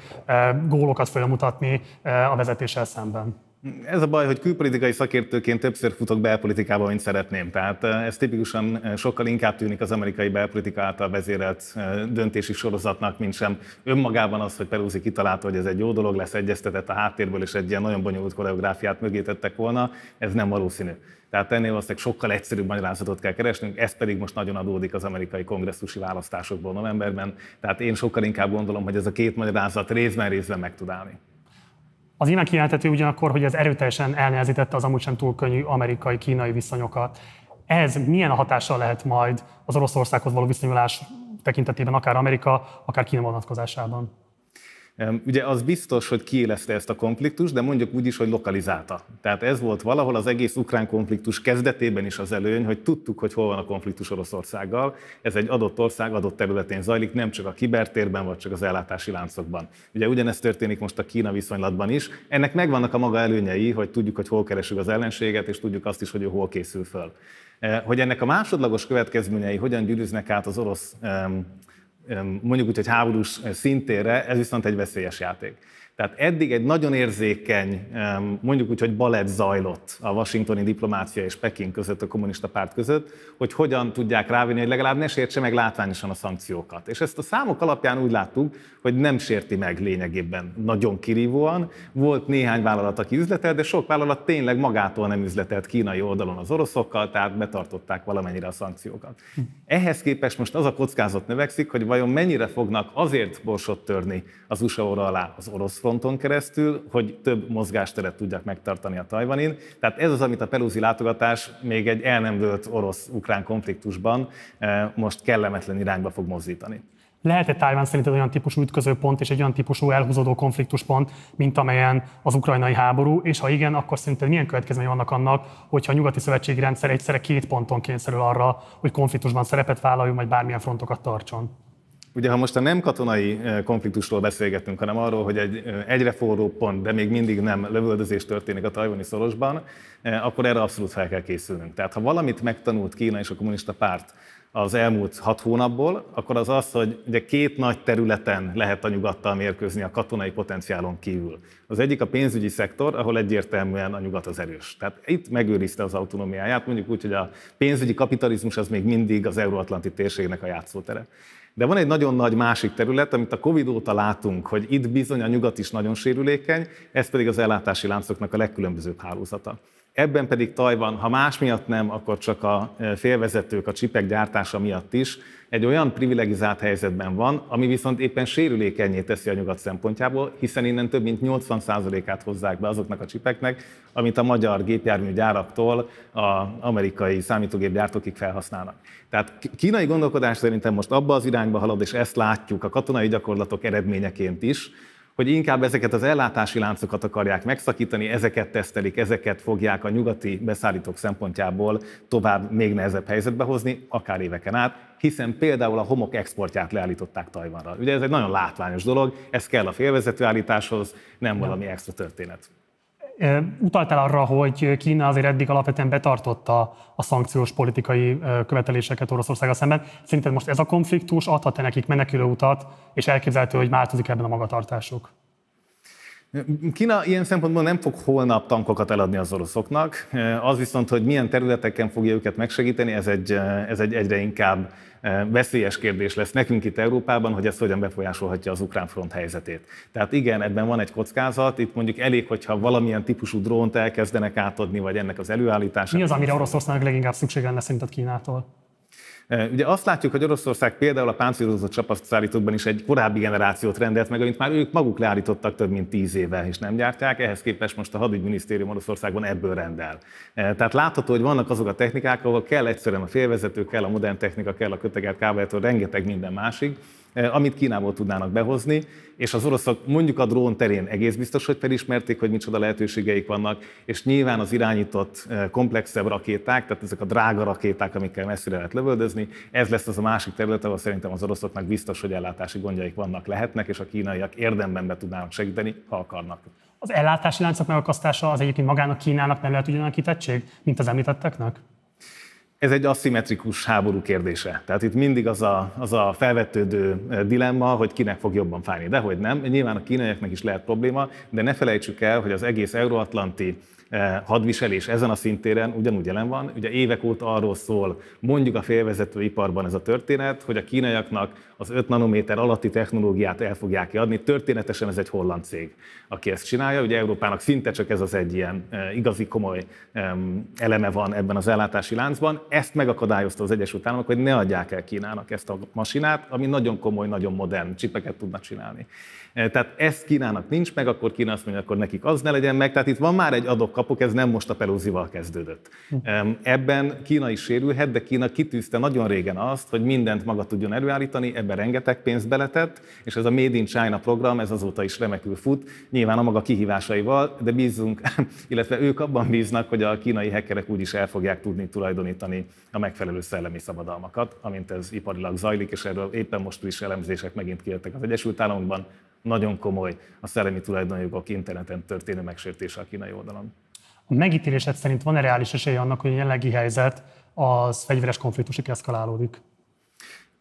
A: gólokat felmutatni eh, a vezetéssel szemben.
H: Ez a baj, hogy külpolitikai szakértőként többször futok belpolitikába, mint szeretném. Tehát ez tipikusan sokkal inkább tűnik az amerikai belpolitika által vezérelt döntési sorozatnak, mint sem önmagában az, hogy Peruzi kitalálta, hogy ez egy jó dolog lesz, egyeztetett a háttérből, és egy ilyen nagyon bonyolult koreográfiát mögé tettek volna. Ez nem valószínű. Tehát ennél valószínűleg sokkal egyszerűbb magyarázatot kell keresnünk, ez pedig most nagyon adódik az amerikai kongresszusi választásokból novemberben. Tehát én sokkal inkább gondolom, hogy ez a két magyarázat részben részben meg tud állni.
A: Az innen kijelentető ugyanakkor, hogy ez erőteljesen elnehezítette az amúgy sem túl könnyű amerikai-kínai viszonyokat. Ez milyen hatással lehet majd az Oroszországhoz való viszonyulás tekintetében, akár Amerika, akár Kína vonatkozásában?
H: Ugye az biztos, hogy kiélezte ezt a konfliktust, de mondjuk úgy is, hogy lokalizálta. Tehát ez volt valahol az egész ukrán konfliktus kezdetében is az előny, hogy tudtuk, hogy hol van a konfliktus Oroszországgal. Ez egy adott ország adott területén zajlik, nem csak a kibertérben, vagy csak az ellátási láncokban. Ugye ugyanezt történik most a Kína viszonylatban is. Ennek megvannak a maga előnyei, hogy tudjuk, hogy hol keresünk az ellenséget, és tudjuk azt is, hogy ő hol készül föl. Hogy ennek a másodlagos következményei hogyan gyűrűznek át az orosz mondjuk úgy, hogy háborús szintére, ez viszont egy veszélyes játék. Tehát eddig egy nagyon érzékeny, mondjuk úgy, hogy balett zajlott a washingtoni diplomácia és Peking között, a kommunista párt között, hogy hogyan tudják rávenni, hogy legalább ne sértse meg látványosan a szankciókat. És ezt a számok alapján úgy láttuk, hogy nem sérti meg lényegében nagyon kirívóan. Volt néhány vállalat, aki üzletelt, de sok vállalat tényleg magától nem üzletelt kínai oldalon az oroszokkal, tehát betartották valamennyire a szankciókat. Ehhez képest most az a kockázat növekszik, hogy vajon mennyire fognak azért borsot törni az USA alá az orosz fronton keresztül, hogy több mozgásteret tudják megtartani a Tajvanin. Tehát ez az, amit a Pelusi látogatás még egy el nem völt orosz-ukrán konfliktusban eh, most kellemetlen irányba fog mozdítani.
A: Lehet-e Tájván szerinted olyan típusú ütközőpont és egy olyan típusú elhúzódó konfliktuspont, mint amelyen az ukrajnai háború, és ha igen, akkor szerinted milyen következményei vannak annak, hogyha a nyugati szövetségi rendszer egyszerre két ponton kényszerül arra, hogy konfliktusban szerepet vállaljon, vagy bármilyen frontokat tartson?
H: Ugye, ha most a nem katonai konfliktusról beszélgetünk, hanem arról, hogy egy egyre forró pont, de még mindig nem lövöldözés történik a tajvani szorosban, akkor erre abszolút fel kell készülnünk. Tehát ha valamit megtanult Kína és a kommunista párt az elmúlt hat hónapból, akkor az az, hogy ugye két nagy területen lehet a nyugattal mérkőzni a katonai potenciálon kívül. Az egyik a pénzügyi szektor, ahol egyértelműen a nyugat az erős. Tehát itt megőrizte az autonómiáját, mondjuk úgy, hogy a pénzügyi kapitalizmus az még mindig az euróatlanti térségnek a játszótere. De van egy nagyon nagy másik terület, amit a Covid óta látunk, hogy itt bizony a nyugat is nagyon sérülékeny, ez pedig az ellátási láncoknak a legkülönbözőbb hálózata. Ebben pedig Tajvan, ha más miatt nem, akkor csak a e, félvezetők, a csipek gyártása miatt is egy olyan privilegizált helyzetben van, ami viszont éppen sérülékenyé teszi a nyugat szempontjából, hiszen innen több mint 80%-át hozzák be azoknak a csipeknek, amit a magyar gépjárműgyáraktól az amerikai számítógépgyártókig felhasználnak. Tehát kínai gondolkodás szerintem most abba az irányba halad, és ezt látjuk a katonai gyakorlatok eredményeként is, hogy inkább ezeket az ellátási láncokat akarják megszakítani, ezeket tesztelik, ezeket fogják a nyugati beszállítók szempontjából tovább még nehezebb helyzetbe hozni, akár éveken át, hiszen például a homok exportját leállították Tajvanra. Ugye ez egy nagyon látványos dolog, ez kell a félvezetőállításhoz, nem valami extra történet.
A: Utaltál arra, hogy Kína azért eddig alapvetően betartotta a szankciós politikai követeléseket Oroszországgal szemben. Szerinted most ez a konfliktus adhat-e nekik menekülő utat, és elképzelhető, hogy változik ebben a magatartásuk?
H: Kína ilyen szempontból nem fog holnap tankokat eladni az oroszoknak. Az viszont, hogy milyen területeken fogja őket megsegíteni, ez egy, ez egy egyre inkább veszélyes kérdés lesz nekünk itt Európában, hogy ez hogyan befolyásolhatja az ukrán front helyzetét. Tehát igen, ebben van egy kockázat, itt mondjuk elég, hogyha valamilyen típusú drónt elkezdenek átadni, vagy ennek az előállítása.
A: Mi az, amire Oroszországnak leginkább szükség lenne szerinted Kínától?
H: Ugye azt látjuk, hogy Oroszország például a páncélozott csapatszállítókban is egy korábbi generációt rendelt meg, amit már ők maguk leállítottak több mint tíz éve, és nem gyártják. Ehhez képest most a hadügyminisztérium Oroszországban ebből rendel. Tehát látható, hogy vannak azok a technikák, ahol kell egyszerűen a félvezető, kell a modern technika, kell a köteget kábeltől, rengeteg minden másik, Eh, amit Kínából tudnának behozni, és az oroszok mondjuk a drón terén egész biztos, hogy felismerték, hogy micsoda lehetőségeik vannak, és nyilván az irányított eh, komplexebb rakéták, tehát ezek a drága rakéták, amikkel messzire lehet lövöldözni, ez lesz az a másik terület, ahol szerintem az oroszoknak biztos, hogy ellátási gondjaik vannak, lehetnek, és a kínaiak érdemben be tudnának segíteni, ha akarnak.
A: Az ellátási láncok megakasztása az egyébként magának Kínának nem lehet ugyanak kitettség, mint az említetteknek?
H: Ez egy aszimmetrikus háború kérdése. Tehát itt mindig az a, az a felvetődő dilemma, hogy kinek fog jobban fájni. De hogy nem, nyilván a kínaiaknak is lehet probléma, de ne felejtsük el, hogy az egész euróatlanti Eh, hadviselés ezen a szintéren ugyanúgy jelen van. Ugye évek óta arról szól, mondjuk a félvezető iparban ez a történet, hogy a kínaiaknak az 5 nanométer alatti technológiát el fogják adni. Történetesen ez egy holland cég, aki ezt csinálja. Ugye Európának szinte csak ez az egy ilyen eh, igazi komoly eleme van ebben az ellátási láncban. Ezt megakadályozta az Egyesült Államok, hogy ne adják el Kínának ezt a masinát, ami nagyon komoly, nagyon modern csipeket tudnak csinálni. Eh, tehát ezt Kínának nincs meg, akkor Kína azt mondja, akkor nekik az ne legyen meg. Tehát itt van már egy adok-kapok, ez nem most a Pelózival kezdődött. Ebben Kína is sérülhet, de Kína kitűzte nagyon régen azt, hogy mindent maga tudjon előállítani, ebben rengeteg pénzt beletett, és ez a Made in China program, ez azóta is remekül fut, nyilván a maga kihívásaival, de bízunk, illetve ők abban bíznak, hogy a kínai hackerek úgyis el fogják tudni tulajdonítani a megfelelő szellemi szabadalmakat, amint ez iparilag zajlik, és erről éppen most is elemzések megint kijöttek az Egyesült Államokban, nagyon komoly a szellemi tulajdonjogok interneten történő megsértése a kínai oldalon.
A: A megítélésed szerint van-e reális esélye annak, hogy a jelenlegi helyzet az fegyveres konfliktusig eszkalálódik?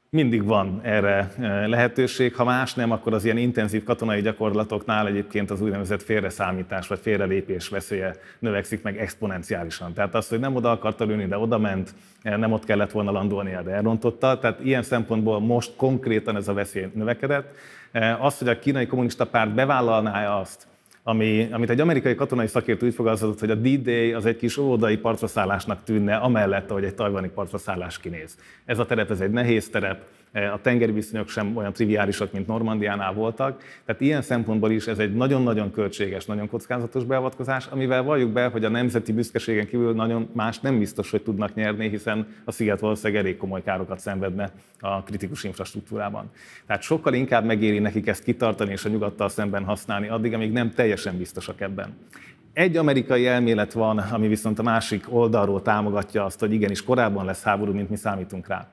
H: Mindig van erre eh, lehetőség, ha más nem, akkor az ilyen intenzív katonai gyakorlatoknál egyébként az úgynevezett félreszámítás vagy félrelépés veszélye növekszik meg exponenciálisan. Tehát az, hogy nem oda akarta lőni, de oda ment, eh, nem ott kellett volna landolnia, de elrontotta. Tehát ilyen szempontból most konkrétan ez a veszély növekedett. Eh, az, hogy a kínai kommunista párt bevállalná azt, ami, amit egy amerikai katonai szakértő úgy fogalmazott, hogy a D-Day az egy kis óvodai partraszállásnak tűnne, amellett, ahogy egy tajvani partraszállás kinéz. Ez a terep, ez egy nehéz terep, a tengeri viszonyok sem olyan triviálisak, mint Normandiánál voltak. Tehát ilyen szempontból is ez egy nagyon-nagyon költséges, nagyon kockázatos beavatkozás, amivel valljuk be, hogy a nemzeti büszkeségen kívül nagyon más nem biztos, hogy tudnak nyerni, hiszen a sziget valószínűleg elég komoly károkat szenvedne a kritikus infrastruktúrában. Tehát sokkal inkább megéri nekik ezt kitartani és a nyugattal szemben használni, addig, amíg nem teljesen biztosak ebben. Egy amerikai elmélet van, ami viszont a másik oldalról támogatja azt, hogy igenis korábban lesz háború, mint mi számítunk rá.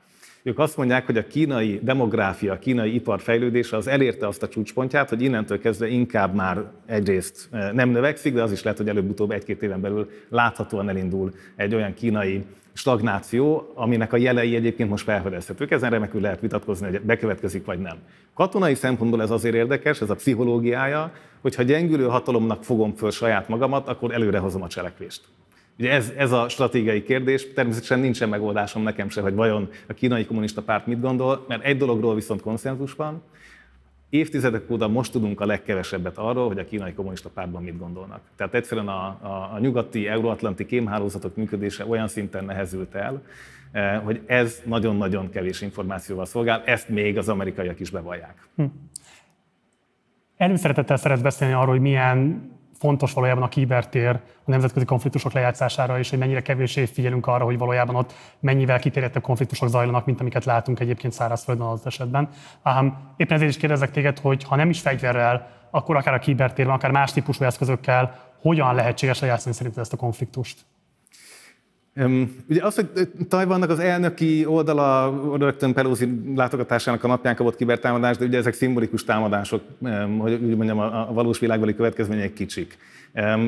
H: Ők azt mondják, hogy a kínai demográfia, a kínai ipar fejlődése az elérte azt a csúcspontját, hogy innentől kezdve inkább már egyrészt eh, nem növekszik, de az is lehet, hogy előbb-utóbb egy-két éven belül láthatóan elindul egy olyan kínai stagnáció, aminek a jelei egyébként most felfedezhetők. Ezen remekül lehet vitatkozni, hogy bekövetkezik vagy nem. Katonai szempontból ez azért érdekes, ez a pszichológiája, hogy ha gyengülő hatalomnak fogom föl saját magamat, akkor előrehozom a cselekvést. Ugye ez, ez a stratégiai kérdés, természetesen nincsen megoldásom nekem se, hogy vajon a kínai kommunista párt mit gondol, mert egy dologról viszont konszenzus van, évtizedek óta most tudunk a legkevesebbet arról, hogy a kínai kommunista pártban mit gondolnak. Tehát egyszerűen a, a, a nyugati, euróatlanti kémhálózatok működése olyan szinten nehezült el, eh, hogy ez nagyon-nagyon kevés információval szolgál, ezt még az amerikaiak is bevallják. Hm.
A: Előszeretettel szeretsz beszélni arról, hogy milyen fontos valójában a kibertér a nemzetközi konfliktusok lejátszására, és hogy mennyire kevésé figyelünk arra, hogy valójában ott mennyivel kiterjedtebb konfliktusok zajlanak, mint amiket látunk egyébként szárazföldön az esetben. Um, éppen ezért is kérdezek téged, hogy ha nem is fegyverrel, akkor akár a kibertérben, akár más típusú eszközökkel hogyan lehetséges lejátszani szerinted ezt a konfliktust?
H: Ugye az, hogy Tajvannak az elnöki oldala rögtön Pelosi látogatásának a napján kapott kibertámadást, de ugye ezek szimbolikus támadások, hogy úgy mondjam, a valós világbeli következmények kicsik.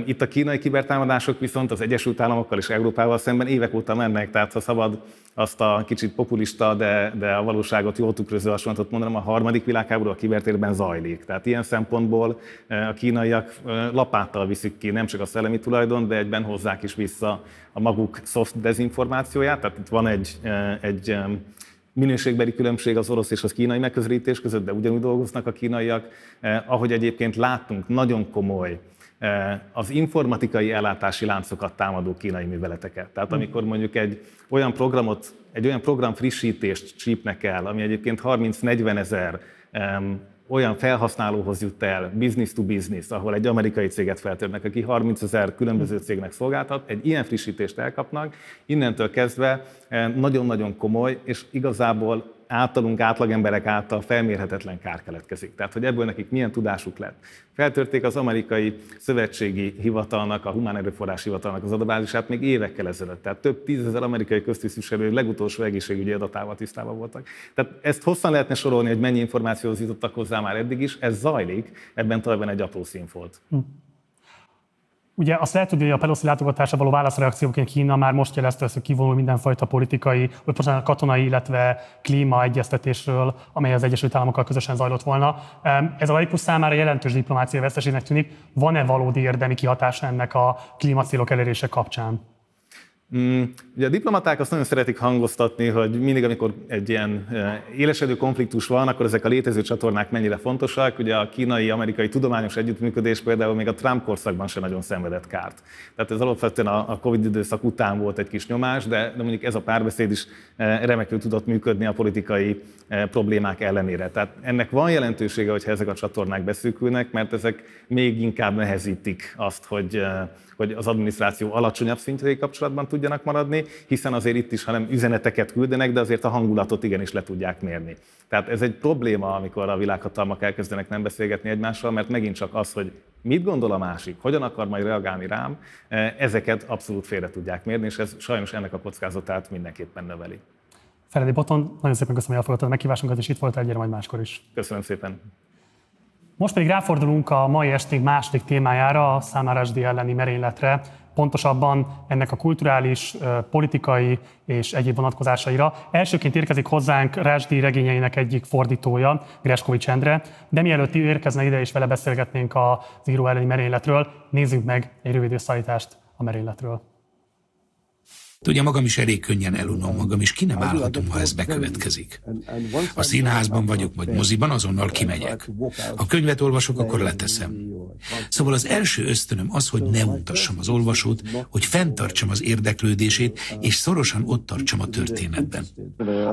H: Itt a kínai kibertámadások viszont az Egyesült Államokkal és Európával szemben évek óta mennek, tehát ha szabad azt a kicsit populista, de, de a valóságot jól tükröző hasonlatot mondanom, a harmadik világháború a kibertérben zajlik. Tehát ilyen szempontból a kínaiak lapáttal viszik ki nem csak a szellemi tulajdon, de egyben hozzák is vissza a maguk soft dezinformációját. Tehát itt van egy, egy minőségbeli különbség az orosz és az kínai megközelítés között, de ugyanúgy dolgoznak a kínaiak. Ahogy egyébként láttunk, nagyon komoly Eh, az informatikai ellátási láncokat támadó kínai műveleteket. Tehát amikor mondjuk egy olyan programot, egy olyan program frissítést csípnek el, ami egyébként 30-40 ezer olyan felhasználóhoz jut el, business to business, ahol egy amerikai céget feltörnek, aki 30 ezer különböző cégnek szolgáltat, egy ilyen frissítést elkapnak, innentől kezdve eh, nagyon-nagyon komoly, és igazából általunk, átlagemberek által felmérhetetlen kár keletkezik. Tehát, hogy ebből nekik milyen tudásuk lett. Feltörték az amerikai szövetségi hivatalnak, a humán erőforrás hivatalnak az adatbázisát még évekkel ezelőtt. Tehát több tízezer amerikai köztisztviselő legutolsó egészségügyi adatával tisztában voltak. Tehát ezt hosszan lehetne sorolni, hogy mennyi információhoz jutottak hozzá már eddig is. Ez zajlik, ebben talán egy apró színfolt. Hm.
A: Ugye azt lehet tudni, hogy a Pelosi látogatásra való válaszreakcióként Kína már most jelezte hogy kivonul mindenfajta politikai, vagy bocsánat, katonai, illetve klímaegyeztetésről, amely az Egyesült Államokkal közösen zajlott volna. Ez a laikus számára jelentős diplomáciai veszteségnek tűnik. Van-e valódi érdemi kihatása ennek a klímacélok elérése kapcsán?
H: Mm, ugye a diplomaták azt nagyon szeretik hangoztatni, hogy mindig, amikor egy ilyen e, élesedő konfliktus van, akkor ezek a létező csatornák mennyire fontosak. Ugye a kínai-amerikai tudományos együttműködés például még a Trump korszakban sem nagyon szenvedett kárt. Tehát ez alapvetően a Covid időszak után volt egy kis nyomás, de, de mondjuk ez a párbeszéd is e, remekül tudott működni a politikai e, problémák ellenére. Tehát ennek van jelentősége, hogyha ezek a csatornák beszűkülnek, mert ezek még inkább nehezítik azt, hogy hogy az adminisztráció alacsonyabb szintjei kapcsolatban tudjanak maradni, hiszen azért itt is, hanem üzeneteket küldenek, de azért a hangulatot igenis le tudják mérni. Tehát ez egy probléma, amikor a világhatalmak elkezdenek nem beszélgetni egymással, mert megint csak az, hogy mit gondol a másik, hogyan akar majd reagálni rám, eh, ezeket abszolút félre tudják mérni, és ez sajnos ennek a kockázatát mindenképpen növeli.
A: Feledi Boton, nagyon szépen köszönöm, hogy elfogadtad a meghívásunkat, és itt voltál egyre majd máskor is.
H: Köszönöm szépen.
A: Most pedig ráfordulunk a mai esték második témájára, a Számárásdi elleni merényletre, pontosabban ennek a kulturális, politikai és egyéb vonatkozásaira. Elsőként érkezik hozzánk Rásdi regényeinek egyik fordítója, Greskovics Endre, de mielőtt érkezne ide és vele beszélgetnénk az író elleni merényletről, nézzük meg egy rövid összeállítást a merényletről.
J: Tudja, magam is elég könnyen elunom magam, és ki nem állhatom, ha ez bekövetkezik. A színházban vagyok, vagy moziban, azonnal kimegyek. Ha könyvet olvasok, akkor leteszem. Szóval az első ösztönöm az, hogy ne untassam az olvasót, hogy fenntartsam az érdeklődését, és szorosan ott tartsam a történetben.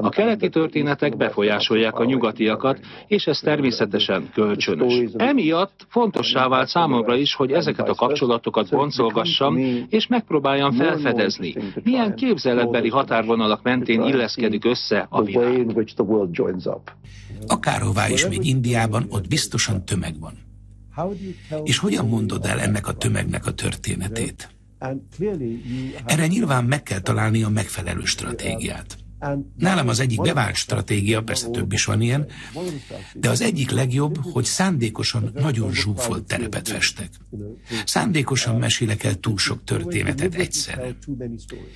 K: A keleti történetek befolyásolják a nyugatiakat, és ez természetesen kölcsönös. Emiatt fontossá vált számomra is, hogy ezeket a kapcsolatokat boncolgassam, és megpróbáljam felfedezni, milyen képzeletbeli határvonalak mentén illeszkedik össze a világ.
J: Akárhová is megy Indiában, ott biztosan tömeg van. És hogyan mondod el ennek a tömegnek a történetét? Erre nyilván meg kell találni a megfelelő stratégiát. Nálam az egyik bevált stratégia, persze több is van ilyen, de az egyik legjobb, hogy szándékosan nagyon zsúfolt terepet festek. Szándékosan mesélek el túl sok történetet egyszerre.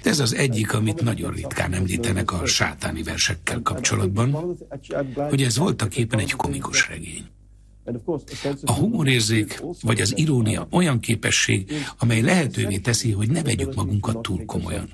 J: Ez az egyik, amit nagyon ritkán említenek a sátáni versekkel kapcsolatban, hogy ez voltak éppen egy komikus regény. A humorérzék vagy az irónia olyan képesség, amely lehetővé teszi, hogy ne vegyük magunkat túl komolyan.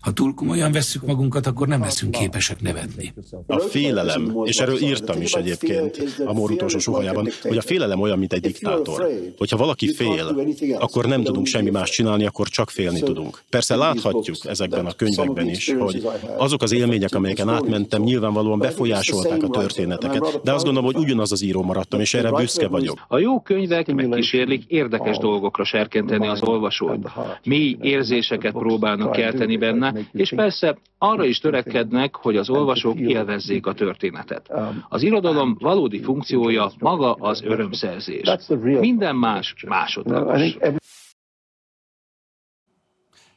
J: Ha túl komolyan vesszük magunkat, akkor nem leszünk képesek nevetni.
L: A félelem, és erről írtam is egyébként a Mór utolsó suhajában, hogy a félelem olyan, mint egy diktátor. Hogyha valaki fél, akkor nem tudunk semmi más csinálni, akkor csak félni tudunk. Persze láthatjuk ezekben a könyvekben is, hogy azok az élmények, amelyeken átmentem, nyilvánvalóan befolyásolták a történeteket, de azt gondolom, hogy ugyanaz az író maradtam, és erre büszke vagyok.
K: A jó könyvek megkísérlik érdekes dolgokra serkenteni az olvasót. Mély érzéseket próbálnak kelteni benne, és persze arra is törekednek, hogy az olvasók élvezzék a történetet. Az irodalom valódi funkciója maga az örömszerzés. Minden más másodlagos.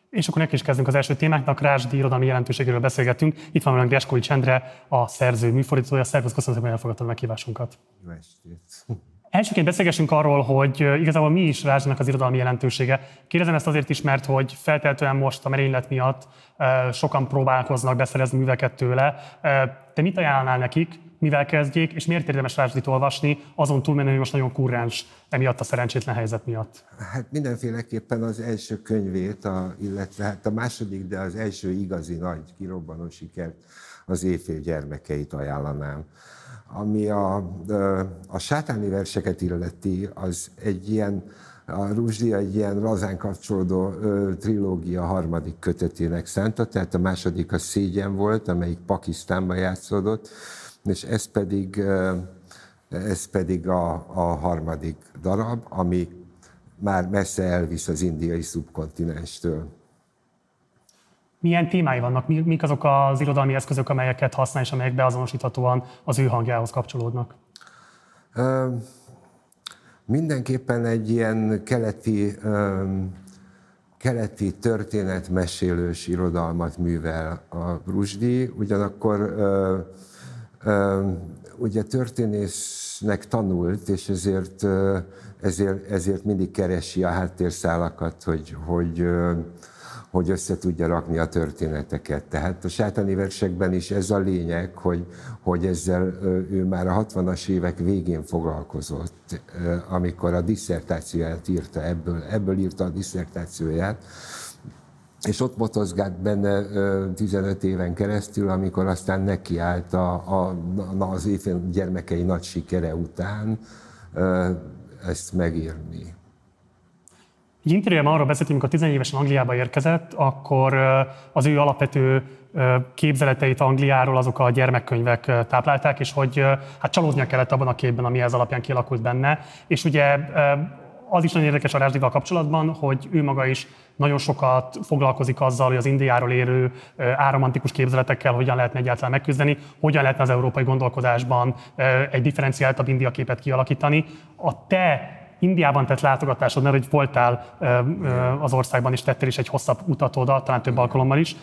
A: És akkor neki is kezdünk az első témáknak. Rásdi irodalmi jelentőségéről beszélgetünk. Itt van velünk Geskói Csendre, a szerző műfordítója. Szervusz, köszönöm hogy elfogadtad a meghívásunkat. Jó estét. Elsőként beszélgessünk arról, hogy igazából mi is Rázsnak az irodalmi jelentősége. Kérdezem ezt azért is, mert hogy felteltően most a merénylet miatt sokan próbálkoznak beszerezni műveket tőle. Te mit ajánlnál nekik, mivel kezdjék, és miért érdemes Rázsdit olvasni, azon túlmenően, hogy most nagyon kurráns emiatt a szerencsétlen helyzet miatt?
M: Hát mindenféleképpen az első könyvét, a, illetve hát a második, de az első igazi nagy kirobbanó sikert, az éjfél gyermekeit ajánlanám. Ami a, a sátáni verseket illeti, az egy ilyen, a Rúzsdi egy ilyen lazán kapcsolódó ö, trilógia harmadik kötetének szánta, tehát a második a Szégyen volt, amelyik Pakisztánban játszódott, és ez pedig, ez pedig a, a harmadik darab, ami már messze elvisz az indiai szubkontinenstől
A: milyen témái vannak, mik azok az irodalmi eszközök, amelyeket használ, és amelyek beazonosíthatóan az ő hangjához kapcsolódnak? Uh,
M: mindenképpen egy ilyen keleti, um, keleti történetmesélős irodalmat művel a Brusdi, ugyanakkor uh, uh, ugye történésznek tanult, és ezért, ezért, ezért mindig keresi a háttérszálakat, hogy, hogy hogy össze tudja rakni a történeteket. Tehát a sátáni versekben is ez a lényeg, hogy, hogy ezzel ő már a 60-as évek végén foglalkozott, amikor a diszertációját írta, ebből, ebből írta a diszertációját, és ott motozgált benne 15 éven keresztül, amikor aztán nekiállt a, a, az évfél gyermekei nagy sikere után ezt megírni.
A: Egy interjúban arról beszéltünk, amikor 14 évesen Angliába érkezett, akkor az ő alapvető képzeleteit Angliáról azok a gyermekkönyvek táplálták, és hogy hát csalódnia kellett abban a képben, ami ez alapján kialakult benne. És ugye az is nagyon érdekes a Rásdival kapcsolatban, hogy ő maga is nagyon sokat foglalkozik azzal, hogy az Indiáról érő áromantikus képzeletekkel hogyan lehetne egyáltalán megküzdeni, hogyan lehetne az európai gondolkodásban egy differenciáltabb India képet kialakítani. A te Indiában tett látogatásod, mert hogy voltál az országban, és tettél is egy hosszabb utat oda, talán több alkalommal is.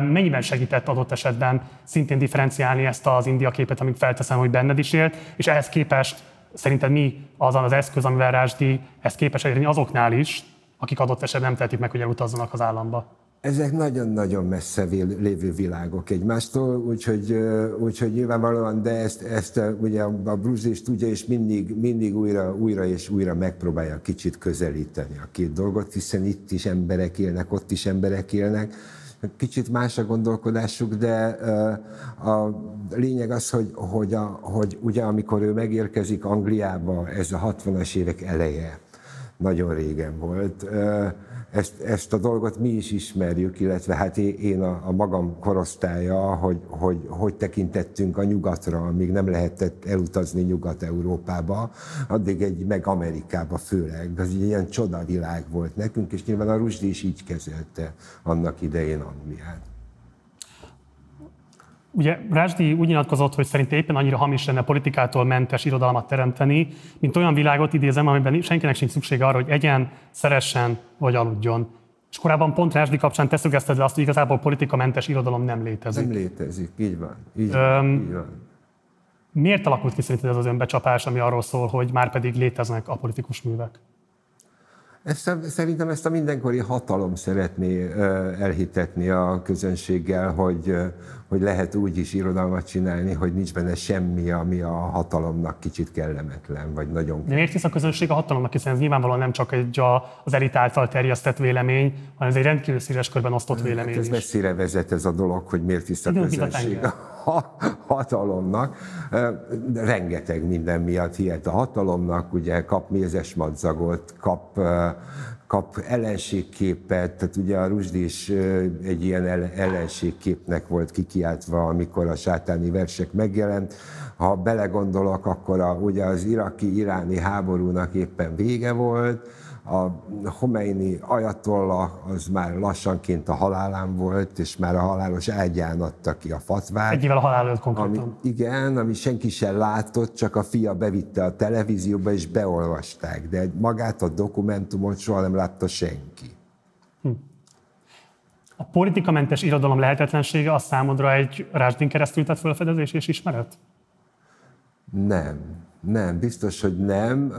A: Mennyiben segített adott esetben szintén differenciálni ezt az India képet, amit felteszem, hogy benned is élt, és ehhez képest szerinted mi az az eszköz, amivel Rásdi ezt képes elérni azoknál is, akik adott esetben nem tehetik meg, hogy elutazzanak az államba?
M: Ezek nagyon-nagyon messze lévő világok egymástól, úgyhogy, úgyhogy nyilvánvalóan, de ezt, ezt ugye a Bruce is tudja, és mindig, mindig újra, újra és újra megpróbálja kicsit közelíteni a két dolgot, hiszen itt is emberek élnek, ott is emberek élnek. Kicsit más a gondolkodásuk, de a lényeg az, hogy, hogy, a, hogy ugye amikor ő megérkezik Angliába, ez a 60-as évek eleje, nagyon régen volt, ezt, ezt a dolgot mi is ismerjük, illetve hát én a, a magam korosztálya, hogy, hogy hogy tekintettünk a nyugatra, amíg nem lehetett elutazni Nyugat-Európába, addig egy, meg Amerikába főleg. Az egy ilyen csodavilág volt nekünk, és nyilván a Rusdi is így kezelte annak idején Angliát.
A: Ugye Rásdi úgy nyilatkozott, hogy szerint éppen annyira hamis lenne politikától mentes irodalmat teremteni, mint olyan világot idézem, amiben senkinek sincs szüksége arra, hogy egyen, szeressen vagy aludjon. És korábban pont Rásdi kapcsán te le azt, hogy igazából politikamentes irodalom nem létezik.
M: Nem létezik, így van. Így van, Öm, így van.
A: Miért alakult ki szerinted ez az önbecsapás, ami arról szól, hogy már pedig léteznek a politikus művek?
M: Ezt, szerintem ezt a mindenkori hatalom szeretné elhitetni a közönséggel, hogy, hogy lehet úgy is irodalmat csinálni, hogy nincs benne semmi, ami a hatalomnak kicsit kellemetlen, vagy nagyon...
A: De miért hisz a közönség a hatalomnak, hiszen ez nyilvánvalóan nem csak egy az elit által terjesztett vélemény, hanem ez egy rendkívül szíves körben osztott hát vélemény
M: hát ez messzire vezet ez a dolog, hogy miért hisz a közönség a hatalomnak. Rengeteg minden miatt hihet a hatalomnak, ugye kap mézes madzagot, kap kap ellenségképet, tehát ugye a Rusdi is egy ilyen ellenségképnek volt kikiáltva, amikor a sátáni versek megjelent. Ha belegondolok, akkor a, ugye az iraki-iráni háborúnak éppen vége volt, a Khomeini ajatolla az már lassanként a halálán volt, és már a halálos ágyán adta ki a fatvát.
A: Egy évvel a halál előtt konkrétan.
M: Ami, igen, ami senki sem látott, csak a fia bevitte a televízióba, és beolvasták, de magát a dokumentumot soha nem látta senki. Hm.
A: A politikamentes irodalom lehetetlensége a számodra egy rásdin keresztül tett felfedezés és ismeret?
M: Nem. Nem, biztos, hogy nem.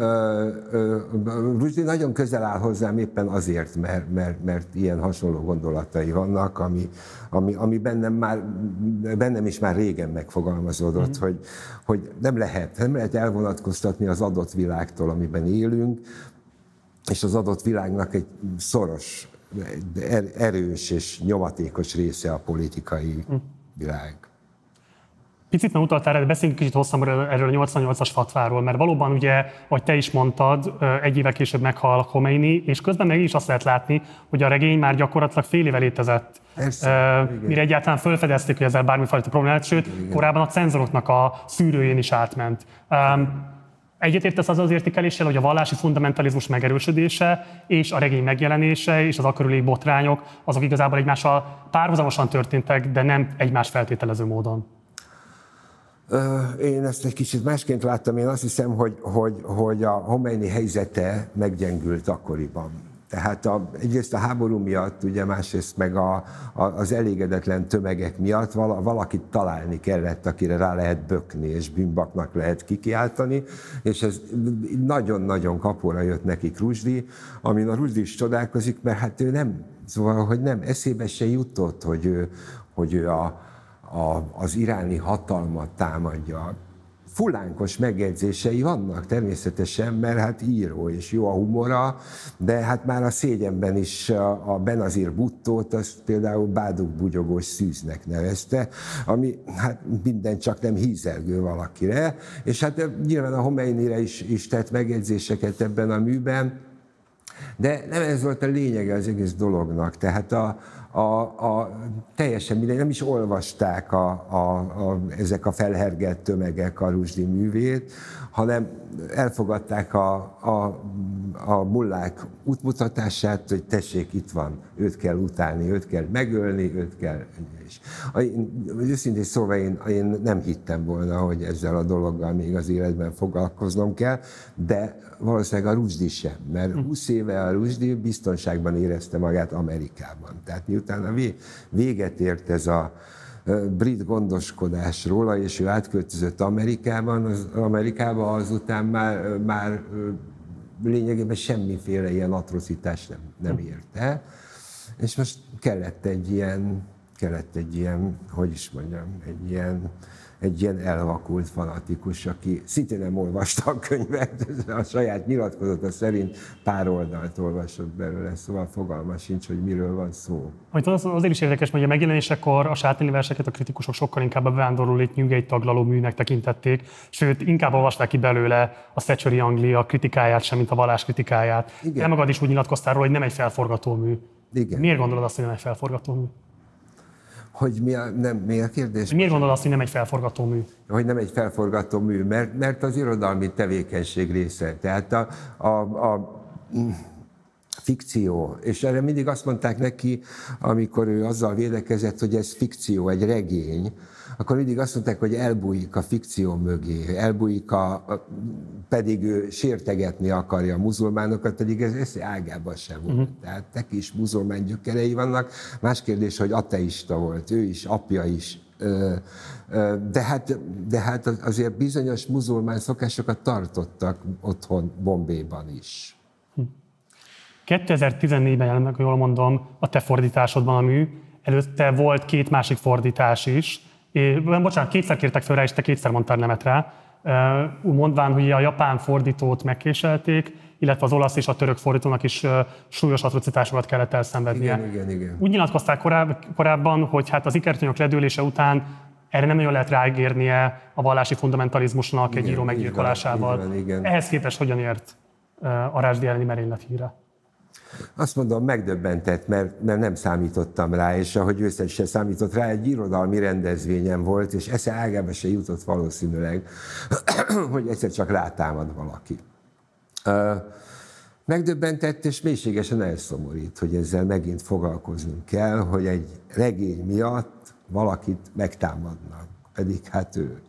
M: Rusdi nagyon közel áll hozzám éppen azért, mert, mert, mert ilyen hasonló gondolatai vannak, ami, ami, ami bennem, már, bennem is már régen megfogalmazódott, mm. hogy, hogy nem lehet, nem lehet elvonatkoztatni az adott világtól, amiben élünk, és az adott világnak egy szoros, er, erős és nyomatékos része a politikai mm. világ.
A: Picit már utaltál erre, beszéljünk kicsit hosszabbra erről a 88-as fatváról, mert valóban ugye, ahogy te is mondtad, egy évvel később meghal Khomeini, és közben meg is azt lehet látni, hogy a regény már gyakorlatilag fél éve létezett. Persze, uh, mire egyáltalán felfedezték, hogy ezzel bármifajta problémát, sőt, igen. korábban a cenzoroknak a szűrőjén is átment. Um, Egyetértesz az az értékeléssel, hogy a vallási fundamentalizmus megerősödése és a regény megjelenése és az akkörüli botrányok, azok igazából egymással párhuzamosan történtek, de nem egymás feltételező módon.
M: Én ezt egy kicsit másként láttam. Én azt hiszem, hogy, hogy, hogy a Homeini helyzete meggyengült akkoriban. Tehát a, egyrészt a háború miatt, ugye másrészt meg a, a, az elégedetlen tömegek miatt vala, valakit találni kellett, akire rá lehet bökni, és bűnbaknak lehet kikiáltani, és ez nagyon-nagyon kapóra jött neki Rusdi, amin a Rusdi is csodálkozik, mert hát ő nem, szóval, hogy nem, eszébe se jutott, hogy ő, hogy ő a, a, az iráni hatalmat támadja. Fullánkos megjegyzései vannak természetesen, mert hát író és jó a humora, de hát már a szégyenben is a Benazir Buttót, azt például báduk bugyogós szűznek nevezte, ami hát minden csak nem hízelgő valakire, és hát nyilván a Homeinire is, is tett megjegyzéseket ebben a műben, de nem ez volt a lényege az egész dolognak. Tehát a, a, a, teljesen mindegy, nem is olvasták a, a, a, ezek a felhergelt tömegek a Rusdi művét, hanem elfogadták a, a, a mullák útmutatását, hogy tessék, itt van, őt kell utálni, őt kell megölni, őt kell... És, én, őszintén szóval én, én nem hittem volna, hogy ezzel a dologgal még az életben foglalkoznom kell, de valószínűleg a Rusdi sem, mert 20 hm. éve a Rusdi biztonságban érezte magát Amerikában. Tehát miután a véget ért ez a brit gondoskodás róla, és ő átköltözött Amerikában, az, Amerikába azután már, már lényegében semmiféle ilyen atrocitás nem, nem érte. És most kellett egy ilyen, kellett egy ilyen, hogy is mondjam, egy ilyen egy ilyen elvakult fanatikus, aki szintén nem olvasta a könyvet, a saját nyilatkozata szerint pár oldalt olvasott belőle, szóval fogalma sincs, hogy miről van szó.
A: Amit az, azért is érdekes, hogy a megjelenésekor a sátáni verseket a kritikusok sokkal inkább a bevándorló nyugei taglaló műnek tekintették, sőt, inkább olvasták ki belőle a Thatcheri Anglia kritikáját sem, mint a vallás kritikáját. Igen. Te magad is úgy nyilatkoztál róla, hogy nem egy felforgató mű. Igen. Miért gondolod azt, hogy nem egy felforgató mű?
M: Hogy mi a, nem, mi a kérdés?
A: Miért gondolod azt, hogy nem egy felforgató mű?
M: Hogy nem egy felforgató mű, mert, mert az irodalmi tevékenység része. Tehát a, a, a fikció. És erre mindig azt mondták neki, amikor ő azzal védekezett, hogy ez fikció, egy regény, akkor mindig azt mondták, hogy elbújik a fikció mögé, elbújik a, pedig ő sértegetni akarja a muzulmánokat, pedig ez, ez ágában sem volt. Uh-huh. Tehát neki is muzulmán gyökerei vannak. Más kérdés, hogy ateista volt, ő is, apja is. De hát, de hát azért bizonyos muzulmán szokásokat tartottak otthon Bombéban is.
A: Hm. 2014-ben jelent meg, jól mondom, a te fordításodban a mű, előtte volt két másik fordítás is. É, bocsánat, kétszer kértek fel rá, és te kétszer mondtál nemet rá. Mondván, hogy a japán fordítót megkéselték, illetve az olasz és a török fordítónak is súlyos atrocitásokat kellett elszenvednie.
M: Igen, igen, igen.
A: Úgy nyilatkozták koráb, korábban, hogy hát az ikertanyok ledőlése után erre nem nagyon lehet ráígérnie a vallási fundamentalizmusnak igen, egy író meggyilkolásával. Van, igen. Ehhez képest hogyan ért a Rásdi elleni merénylet híre?
M: Azt mondom, megdöbbentett, mert, mert nem számítottam rá, és ahogy ő se számított rá, egy irodalmi rendezvényem volt, és esze ágába se jutott valószínűleg, hogy egyszer csak rátámad valaki. Megdöbbentett és mélységesen elszomorít, hogy ezzel megint foglalkoznunk kell, hogy egy regény miatt valakit megtámadnak, pedig hát ő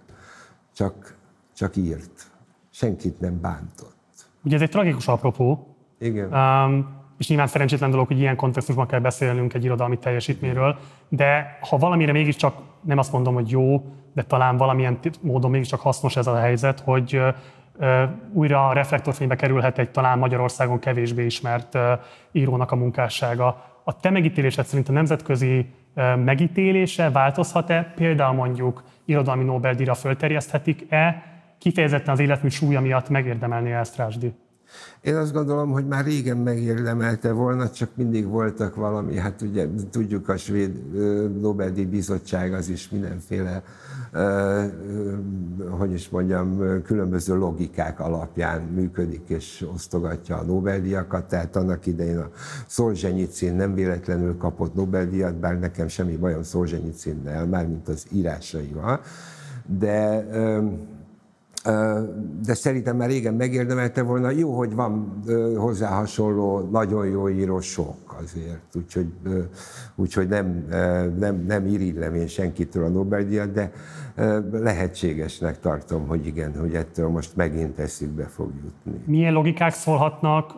M: csak, csak írt, senkit nem bántott.
A: Ugye ez egy tragikus apropó.
M: Igen.
A: Um, és nyilván szerencsétlen dolog, hogy ilyen kontextusban kell beszélnünk egy irodalmi teljesítményről, de ha valamire mégiscsak nem azt mondom, hogy jó, de talán valamilyen módon mégiscsak hasznos ez a helyzet, hogy újra a reflektorfénybe kerülhet egy talán Magyarországon kevésbé ismert írónak a munkássága. A te megítélésed szerint a nemzetközi megítélése változhat-e? Például mondjuk irodalmi Nobel-díjra fölterjeszthetik-e? Kifejezetten az életmű súlya miatt megérdemelni ezt Rásdi?
M: Én azt gondolom, hogy már régen megérdemelte volna, csak mindig voltak valami, hát ugye tudjuk a svéd Nobel-díj bizottság az is mindenféle, hogy is mondjam, különböző logikák alapján működik és osztogatja a Nobel-díjakat, tehát annak idején a Szolzsenyicin nem véletlenül kapott Nobel-díjat, bár nekem semmi bajom Szolzsenyicinnel, mármint az írásaival, de de szerintem már régen megérdemelte volna. Jó, hogy van hozzá hasonló, nagyon jó író sok azért, úgyhogy, úgyhogy nem, nem, nem irigylem én senkitől a Nobel-díjat, de lehetségesnek tartom, hogy igen, hogy ettől most megint eszükbe fog jutni.
A: Milyen logikák szólhatnak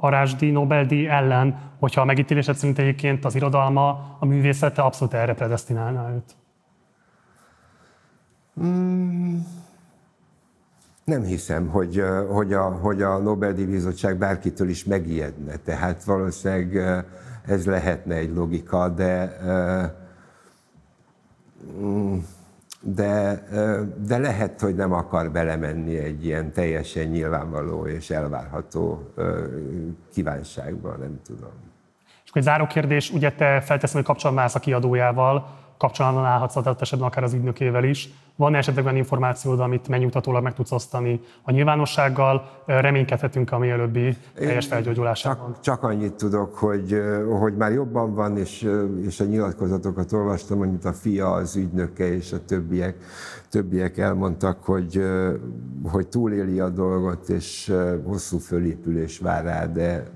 A: a Rásdi Nobel-díj ellen, hogyha a megítélésed szerint egyébként az irodalma, a művészete abszolút erre predestinálná őt?
M: Mm. Nem hiszem, hogy, hogy, a, hogy a Nobel-díj bizottság bárkitől is megijedne. Tehát valószínűleg ez lehetne egy logika, de mm, de, de lehet, hogy nem akar belemenni egy ilyen teljesen nyilvánvaló és elvárható kívánságba, nem tudom.
A: És akkor egy záró kérdés, ugye te felteszem, hogy kapcsolatban a kiadójával, kapcsolatban állhatsz adott esetben akár az ügynökével is. Van esetleg olyan információd, amit megnyugtatólag meg tudsz osztani a nyilvánossággal? Reménykedhetünk a mielőbbi teljes felgyógyulásában.
M: Csak, csak annyit tudok, hogy, hogy már jobban van, és, és a nyilatkozatokat olvastam, amit a fia, az ügynöke és a többiek, többiek elmondtak, hogy, hogy túléli a dolgot, és hosszú fölépülés vár rá, de,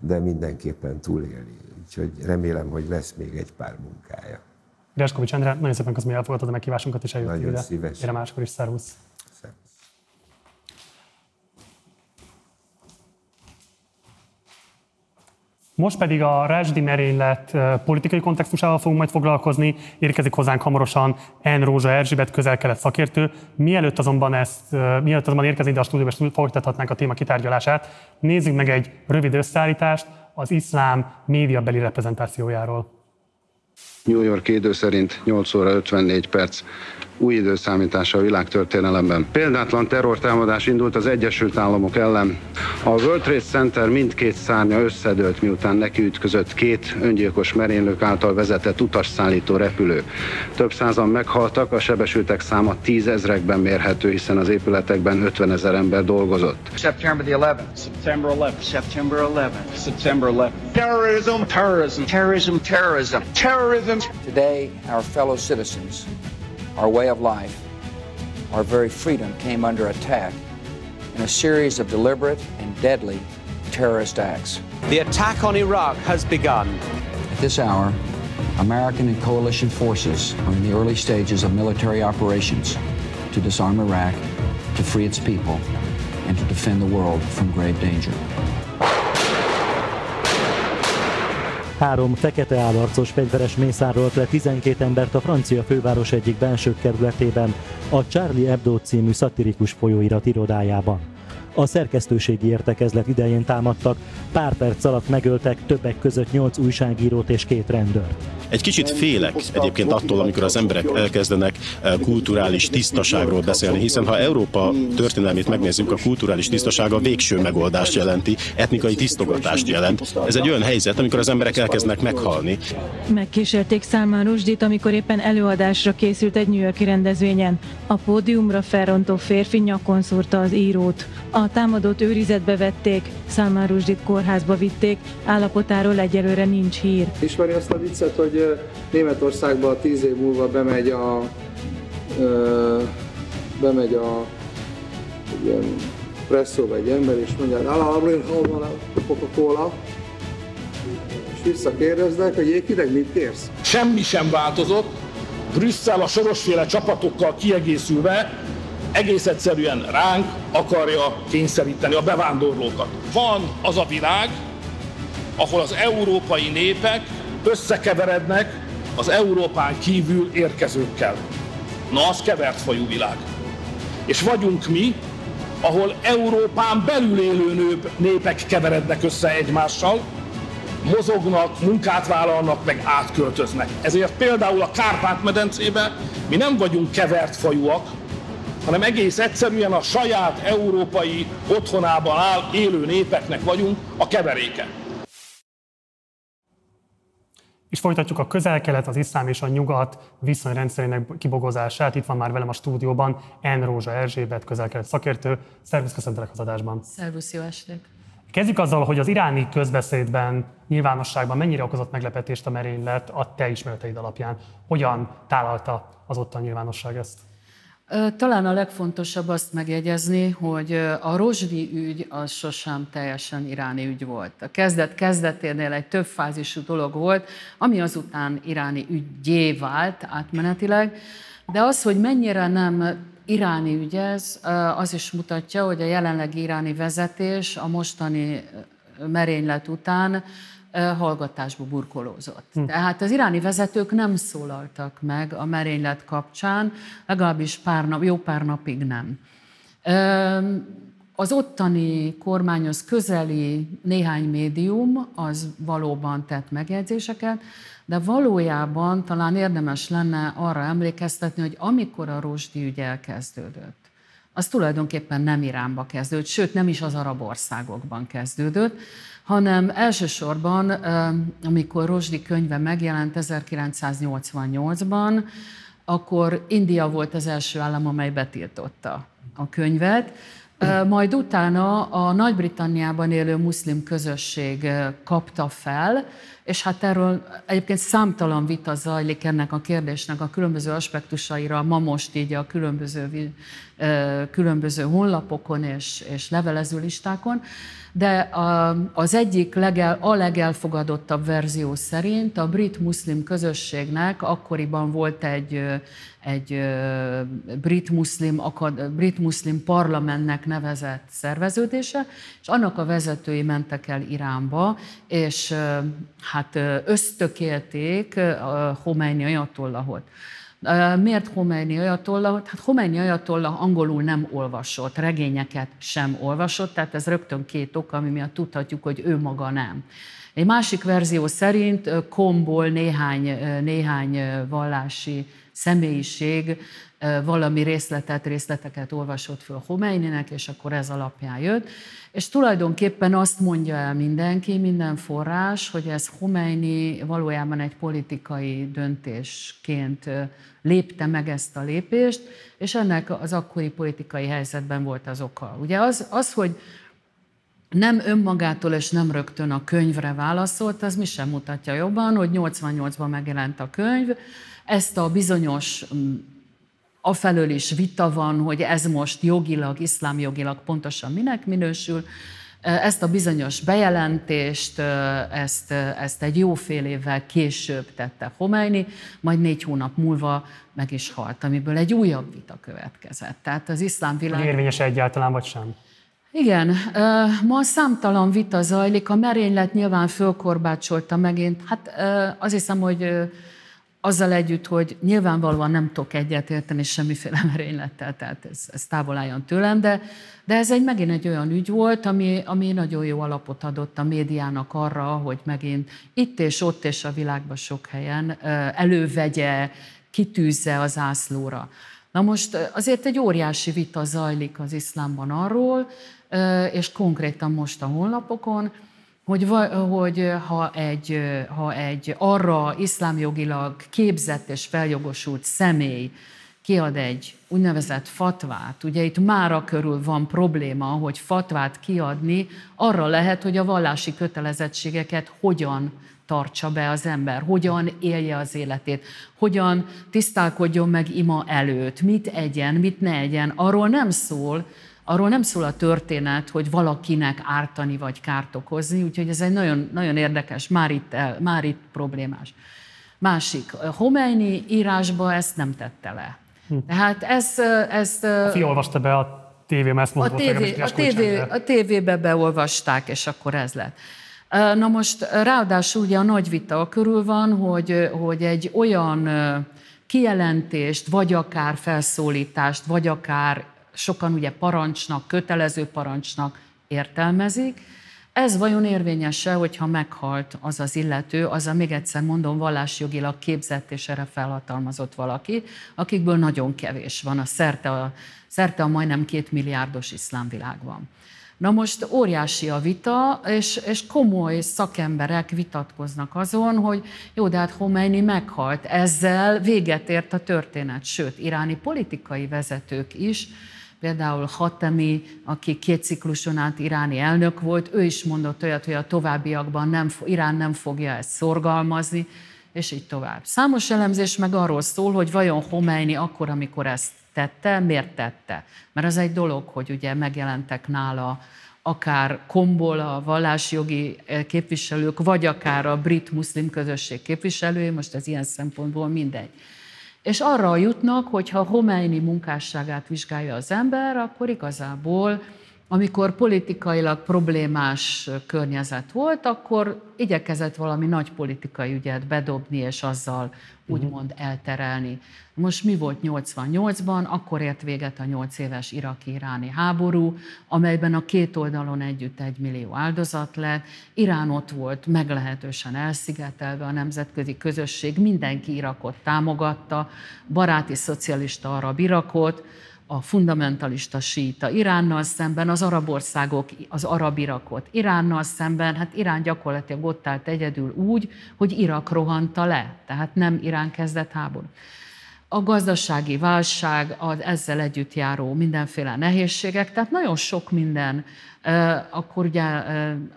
M: de mindenképpen túléli. Úgyhogy remélem, hogy lesz még egy pár munkája.
A: Gerskovics Endre, nagyon szépen köszönöm, hogy elfogadtad a meghívásunkat, és eljöttél
M: ide. Nagyon szíves.
A: Gyere máskor is, szervusz. Most pedig a Rásdi merénylet politikai kontextusával fogunk majd foglalkozni. Érkezik hozzánk hamarosan N. Rózsa Erzsébet, közel-kelet szakértő. Mielőtt azonban ezt, mielőtt azonban érkezik ide a stúdióba, és folytathatnánk a téma kitárgyalását, nézzük meg egy rövid összeállítást az iszlám médiabeli reprezentációjáról.
N: New York idő szerint 8 óra 54 perc új időszámítása a világtörténelemben. Példátlan terrortámadás indult az Egyesült Államok ellen. A World Trade Center mindkét szárnya összedőlt, miután nekiütközött két öngyilkos merénylők által vezetett utasszállító repülő. Több százan meghaltak, a sebesültek száma tízezrekben mérhető, hiszen az épületekben 50 ezer ember dolgozott.
O: September the 11th. September 11th. September 11th. September 11th. Terrorism. Terrorism. Terrorism. Terrorism. Terrorism. Today, our fellow citizens our way of life, our very freedom came under attack in a series of deliberate and deadly terrorist acts.
P: The attack on Iraq has begun.
O: At this hour, American and coalition forces are in the early stages of military operations to disarm Iraq, to free its people, and to defend the world from grave danger.
Q: Három fekete állarcos fegyveres mészárolt le 12 embert a francia főváros egyik belső kerületében, a Charlie Hebdo című szatirikus folyóirat irodájában. A szerkesztőségi értekezlet idején támadtak. Pár perc alatt megöltek többek között nyolc újságírót és két rendőrt.
L: Egy kicsit félek egyébként attól, amikor az emberek elkezdenek eh, kulturális tisztaságról beszélni, hiszen ha Európa történelmét megnézzük, a kulturális tisztaság a végső megoldást jelenti, etnikai tisztogatást jelent. Ez egy olyan helyzet, amikor az emberek elkezdenek meghalni.
R: Megkísérték Salman Rushdit, amikor éppen előadásra készült egy New Yorki rendezvényen. A pódiumra felrontó férfi nyakon szúrta az írót. A támadót őrizetbe vették, Rushdit kórházba vitték, állapotáról egyelőre nincs hír.
S: Ismeri azt a viccet, hogy Németországban tíz év múlva bemegy a ö, bemegy a ilyen presszóba egy ember, és mondja, Ala hol van a Coca-Cola? És visszakérdeznek, hogy jéghideg, mit kérsz?
T: Semmi sem változott, Brüsszel a sorosféle csapatokkal kiegészülve egész egyszerűen ránk akarja kényszeríteni a bevándorlókat. Van az a világ, ahol az európai népek összekeverednek az Európán kívül érkezőkkel. Na, az kevert fajú világ. És vagyunk mi, ahol Európán belül élő népek keverednek össze egymással, mozognak, munkát vállalnak, meg átköltöznek. Ezért például a Kárpát-medencébe mi nem vagyunk kevert fajúak, hanem egész egyszerűen a saját európai otthonában áll élő népeknek vagyunk a keveréke.
A: És folytatjuk a közel-kelet, az iszlám és a nyugat viszonyrendszerének kibogozását. Itt van már velem a stúdióban N. Rózsa Erzsébet, közel-kelet szakértő. Szervusz, köszöntelek az adásban.
U: Szervusz, jó estét.
A: Kezdjük azzal, hogy az iráni közbeszédben, nyilvánosságban mennyire okozott meglepetést a merénylet a te ismereteid alapján. Hogyan tálalta az ottan nyilvánosság ezt?
U: Talán a legfontosabb azt megjegyezni, hogy a Rozsdi ügy az sosem teljesen iráni ügy volt. A kezdet kezdeténél egy több fázisú dolog volt, ami azután iráni ügyé vált átmenetileg, de az, hogy mennyire nem iráni ügy ez, az is mutatja, hogy a jelenlegi iráni vezetés a mostani merénylet után hallgatásba burkolózott. Hm. Tehát az iráni vezetők nem szólaltak meg a merénylet kapcsán, legalábbis pár nap, jó pár napig nem. Az ottani kormányhoz közeli néhány médium az valóban tett megjegyzéseket, de valójában talán érdemes lenne arra emlékeztetni, hogy amikor a Rosdi ügy elkezdődött, az tulajdonképpen nem Iránba kezdődött, sőt nem is az arab országokban kezdődött, hanem elsősorban, amikor Rosdi könyve megjelent 1988-ban, akkor India volt az első állam, amely betiltotta a könyvet, majd utána a Nagy-Britanniában élő muszlim közösség kapta fel, és hát erről egyébként számtalan vita zajlik ennek a kérdésnek a különböző aspektusaira, ma most így a különböző, különböző honlapokon és, és levelező listákon de a, az egyik legel, a legelfogadottabb verzió szerint a brit muszlim közösségnek akkoriban volt egy, egy brit muszlim, akad, brit muszlim parlamentnek nevezett szerveződése, és annak a vezetői mentek el Iránba, és hát ösztökélték Khomeini ajatollahot. Miért Khomeini ajatolla? Hát Khomeini ajatolla angolul nem olvasott, regényeket sem olvasott, tehát ez rögtön két ok, ami miatt tudhatjuk, hogy ő maga nem. Egy másik verzió szerint komból néhány, néhány vallási személyiség valami részletet, részleteket olvasott föl Khomeininek, és akkor ez alapján jött. És tulajdonképpen azt mondja el mindenki, minden forrás, hogy ez Khomeini valójában egy politikai döntésként lépte meg ezt a lépést, és ennek az akkori politikai helyzetben volt az oka. Ugye az, az hogy nem önmagától és nem rögtön a könyvre válaszolt, az mi sem mutatja jobban, hogy 88-ban megjelent a könyv, ezt a bizonyos afelől is vita van, hogy ez most jogilag, iszlámjogilag pontosan minek minősül, ezt a bizonyos bejelentést, ezt, ezt egy jó fél évvel később tette Khomeini, majd négy hónap múlva meg is halt, amiből egy újabb vita következett. Tehát az iszlám világ...
A: Érvényes egyáltalán, vagy sem?
U: Igen, ma számtalan vita zajlik, a merénylet nyilván fölkorbácsolta megint. Hát azt hiszem, hogy azzal együtt, hogy nyilvánvalóan nem tudok egyetérteni semmiféle merénylettel, tehát ez, ez távol álljon tőlem, de, de ez egy megint egy olyan ügy volt, ami, ami nagyon jó alapot adott a médiának arra, hogy megint itt és ott és a világban sok helyen elővegye, kitűzze az ászlóra. Na most azért egy óriási vita zajlik az iszlámban arról, és konkrétan most a honlapokon, hogy, hogy ha, egy, ha egy arra iszlámjogilag képzett és feljogosult személy kiad egy úgynevezett fatvát, ugye itt mára körül van probléma, hogy fatvát kiadni, arra lehet, hogy a vallási kötelezettségeket hogyan tartsa be az ember, hogyan élje az életét, hogyan tisztálkodjon meg ima előtt, mit egyen, mit ne egyen. Arról nem szól, arról nem szól a történet, hogy valakinek ártani vagy kárt okozni, úgyhogy ez egy nagyon, nagyon érdekes, már itt, el, már itt problémás. Másik, Homeini írásba ezt nem tette le. Hm. Tehát ez... ez
A: a fi olvasta be a tévében, ezt
U: mondott, a, tévé, a, tévé, a tévébe beolvasták, és akkor ez lett. Na most ráadásul ugye a nagy vita körül van, hogy, hogy egy olyan kijelentést, vagy akár felszólítást, vagy akár sokan ugye parancsnak, kötelező parancsnak értelmezik. Ez vajon érvényese, hogyha meghalt az az illető, az a még egyszer mondom, vallásjogilag képzett és erre felhatalmazott valaki, akikből nagyon kevés van, a szerte a, szerte a majdnem két milliárdos iszlámvilágban. Na most óriási a vita, és, és komoly szakemberek vitatkoznak azon, hogy jó, de hát Khomeini meghalt. Ezzel véget ért a történet. Sőt, iráni politikai vezetők is Például Hatemi, aki két cikluson át iráni elnök volt, ő is mondott olyat, hogy a továbbiakban nem, Irán nem fogja ezt szorgalmazni, és így tovább. Számos elemzés meg arról szól, hogy vajon Homeini akkor, amikor ezt tette, miért tette. Mert az egy dolog, hogy ugye megjelentek nála akár kombol a vallásjogi eh, képviselők, vagy akár a brit muszlim közösség képviselői, most ez ilyen szempontból mindegy. És arra jutnak, hogy ha Homeini munkásságát vizsgálja az ember, akkor igazából, amikor politikailag problémás környezet volt, akkor igyekezett valami nagy politikai ügyet bedobni, és azzal úgymond elterelni. Most mi volt 88-ban? Akkor ért véget a 8 éves iraki-iráni háború, amelyben a két oldalon együtt egy millió áldozat lett. Irán ott volt meglehetősen elszigetelve a nemzetközi közösség, mindenki Irakot támogatta, baráti szocialista arab Irakot, a fundamentalista síta Iránnal szemben, az arab országok, az arab Irakot Iránnal szemben, hát Irán gyakorlatilag ott állt egyedül úgy, hogy Irak rohanta le, tehát nem Irán kezdett háború. A gazdasági válság, az ezzel együtt járó mindenféle nehézségek, tehát nagyon sok minden akkor ugye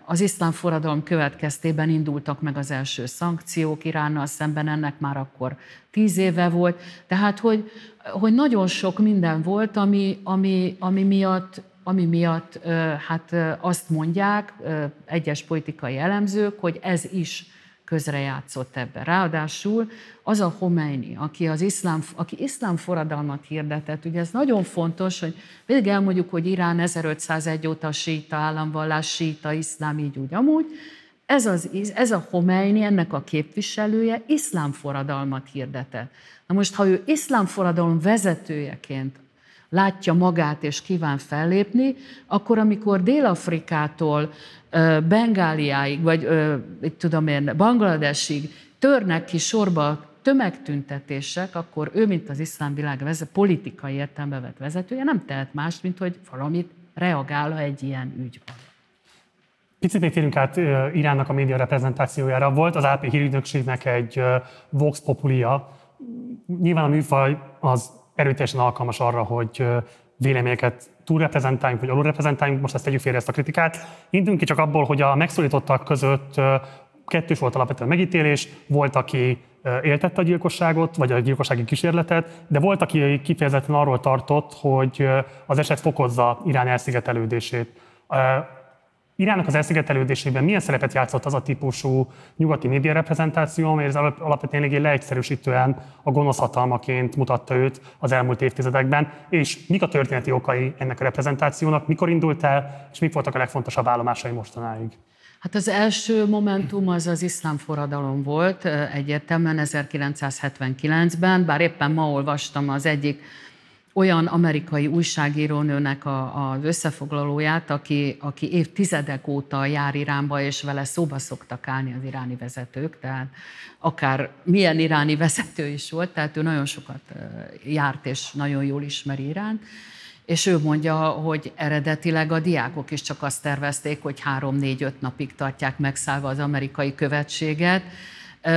U: az iszlám forradalom következtében indultak meg az első szankciók Iránnal szemben, ennek már akkor tíz éve volt. Tehát, hogy, hogy nagyon sok minden volt, ami, ami, ami miatt ami miatt hát azt mondják egyes politikai elemzők, hogy ez is közrejátszott ebbe. Ráadásul az a Homeini, aki, az iszlám, aki iszlám forradalmat hirdetett, ugye ez nagyon fontos, hogy mindig elmondjuk, hogy Irán 1501 óta síta államvallás, síta, iszlám, így úgy amúgy, ez, az, ez a Homeini, ennek a képviselője iszlám forradalmat hirdetett. Na most, ha ő iszlám forradalom vezetőjeként látja magát és kíván fellépni, akkor amikor Dél-Afrikától Bengáliáig, vagy itt tudom én, Bangladesig törnek ki sorba tömegtüntetések, akkor ő, mint az iszlám világ vezet, politikai értelembe vett vezetője, nem tehet más, mint hogy valamit reagál egy ilyen ügyben.
A: Picit még térünk át Iránnak a média reprezentációjára. Volt az AP hírügynökségnek egy Vox Populia. Nyilván a műfaj az erőteljesen alkalmas arra, hogy véleményeket túlreprezentáljunk, vagy alulreprezentáljunk, most ezt tegyük félre ezt a kritikát. Indulunk ki csak abból, hogy a megszólítottak között kettős volt alapvetően megítélés, volt, aki éltette a gyilkosságot, vagy a gyilkossági kísérletet, de volt, aki kifejezetten arról tartott, hogy az eset fokozza Irán elszigetelődését. Iránnak az elszigetelődésében milyen szerepet játszott az a típusú nyugati média reprezentáció, amely alapvetően eléggé leegyszerűsítően a gonosz hatalmaként mutatta őt az elmúlt évtizedekben, és mik a történeti okai ennek a reprezentációnak, mikor indult el, és mik voltak a legfontosabb állomásai mostanáig?
U: Hát az első momentum az az iszlám forradalom volt, egyértelműen 1979-ben, bár éppen ma olvastam az egyik olyan amerikai újságírónőnek a, az összefoglalóját, aki, aki évtizedek óta jár Iránba, és vele szóba szoktak állni az iráni vezetők, tehát akár milyen iráni vezető is volt, tehát ő nagyon sokat járt, és nagyon jól ismeri Iránt. És ő mondja, hogy eredetileg a diákok is csak azt tervezték, hogy három-négy-öt napig tartják megszállva az amerikai követséget,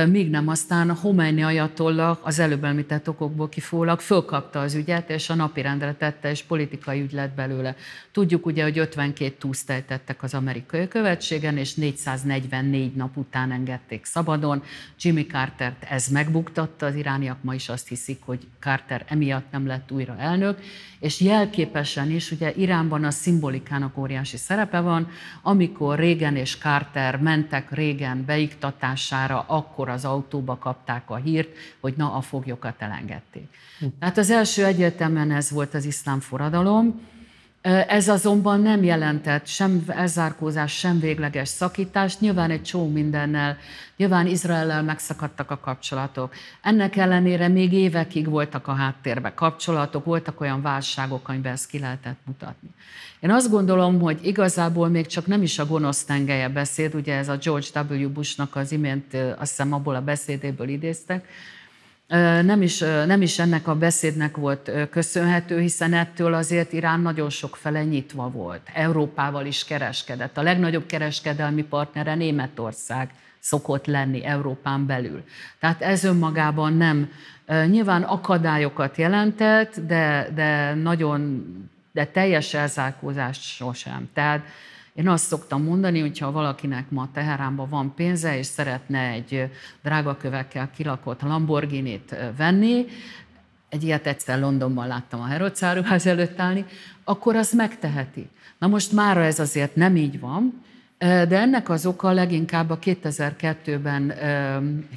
U: míg nem aztán Homeini ajatollak az előbb említett okokból kifólag fölkapta az ügyet, és a napirendre tette, és politikai ügy lett belőle. Tudjuk ugye, hogy 52 túszt ejtettek az amerikai követségen, és 444 nap után engedték szabadon. Jimmy Cartert ez megbuktatta, az irániak ma is azt hiszik, hogy Carter emiatt nem lett újra elnök, és jelképesen is, ugye Iránban a szimbolikának óriási szerepe van, amikor Régen és Carter mentek Régen beiktatására, akkor az autóba kapták a hírt, hogy na, a foglyokat elengedték. Hm. Tehát az első egyértelműen ez volt az iszlám forradalom, ez azonban nem jelentett sem elzárkózás, sem végleges szakítást, nyilván egy csó mindennel, nyilván Izraellel megszakadtak a kapcsolatok. Ennek ellenére még évekig voltak a háttérbe kapcsolatok, voltak olyan válságok, amiben ezt ki lehetett mutatni. Én azt gondolom, hogy igazából még csak nem is a gonosz tengelye beszéd, ugye ez a George W. Bushnak az imént, azt hiszem abból a beszédéből idéztek, nem is, nem is ennek a beszédnek volt köszönhető, hiszen ettől azért Irán nagyon sok fele nyitva volt. Európával is kereskedett. A legnagyobb kereskedelmi partnere Németország szokott lenni Európán belül. Tehát ez önmagában nem, nyilván akadályokat jelentett, de, de nagyon, de teljes elzárkózást sosem. Tehát én azt szoktam mondani, hogy ha valakinek ma Teheránban van pénze, és szeretne egy drága kövekkel kilakott Lamborghini-t venni, egy ilyet egyszer Londonban láttam a Herodz előtt állni, akkor azt megteheti. Na most mára ez azért nem így van, de ennek az oka leginkább a 2002-ben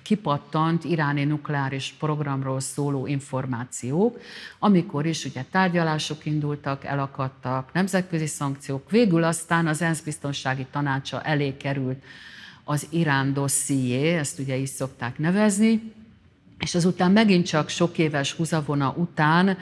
U: kipattant iráni nukleáris programról szóló információk, amikor is ugye tárgyalások indultak, elakadtak, nemzetközi szankciók, végül aztán az ENSZ biztonsági tanácsa elé került az Irán dosszié, ezt ugye is szokták nevezni, és azután megint csak sok éves húzavona után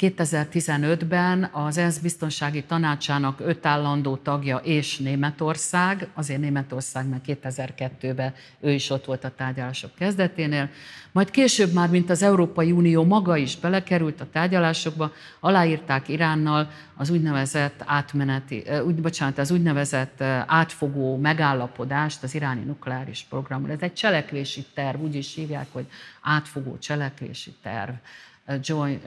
U: 2015-ben az ENSZ biztonsági tanácsának öt állandó tagja és Németország, azért Németország, mert 2002-ben ő is ott volt a tárgyalások kezdeténél, majd később már, mint az Európai Unió maga is belekerült a tárgyalásokba, aláírták Iránnal az úgynevezett átmeneti, úgy, bocsánat, az úgynevezett átfogó megállapodást az iráni nukleáris programról. Ez egy cselekvési terv, úgy is hívják, hogy átfogó cselekvési terv. Joy,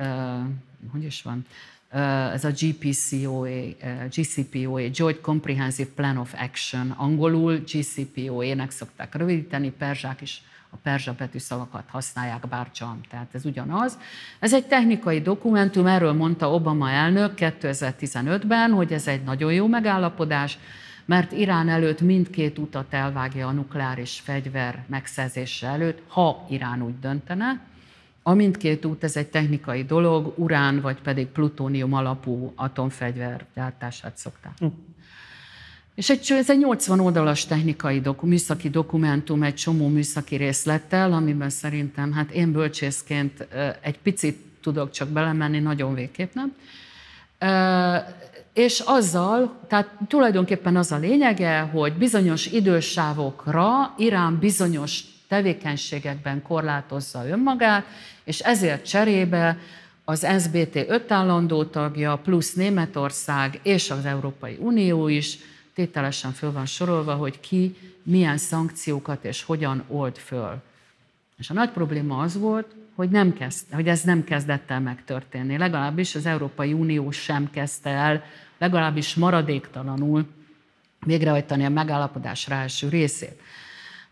U: hogy is van, ez a GPCOA, GCPOA, Joint Comprehensive Plan of Action, angolul GCPOA-nek szokták rövidíteni, perzsák is a perzsa betűszavakat használják, bárcsam, tehát ez ugyanaz. Ez egy technikai dokumentum, erről mondta Obama elnök 2015-ben, hogy ez egy nagyon jó megállapodás, mert Irán előtt mindkét utat elvágja a nukleáris fegyver megszerzése előtt, ha Irán úgy döntene, a mindkét út ez egy technikai dolog, urán vagy pedig plutónium alapú atomfegyver gyártását szokták. Hm. És egy, ez egy 80 oldalas technikai doku, műszaki dokumentum, egy csomó műszaki részlettel, amiben szerintem, hát én bölcsészként egy picit tudok csak belemenni, nagyon végképp nem. És azzal, tehát tulajdonképpen az a lényege, hogy bizonyos idősávokra Irán bizonyos tevékenységekben korlátozza önmagát, és ezért cserébe az SBT öt állandó tagja, plusz Németország és az Európai Unió is tételesen föl van sorolva, hogy ki milyen szankciókat és hogyan old föl. És a nagy probléma az volt, hogy, nem kezd, hogy ez nem kezdett el megtörténni. Legalábbis az Európai Unió sem kezdte el, legalábbis maradéktalanul végrehajtani a megállapodás rá első részét.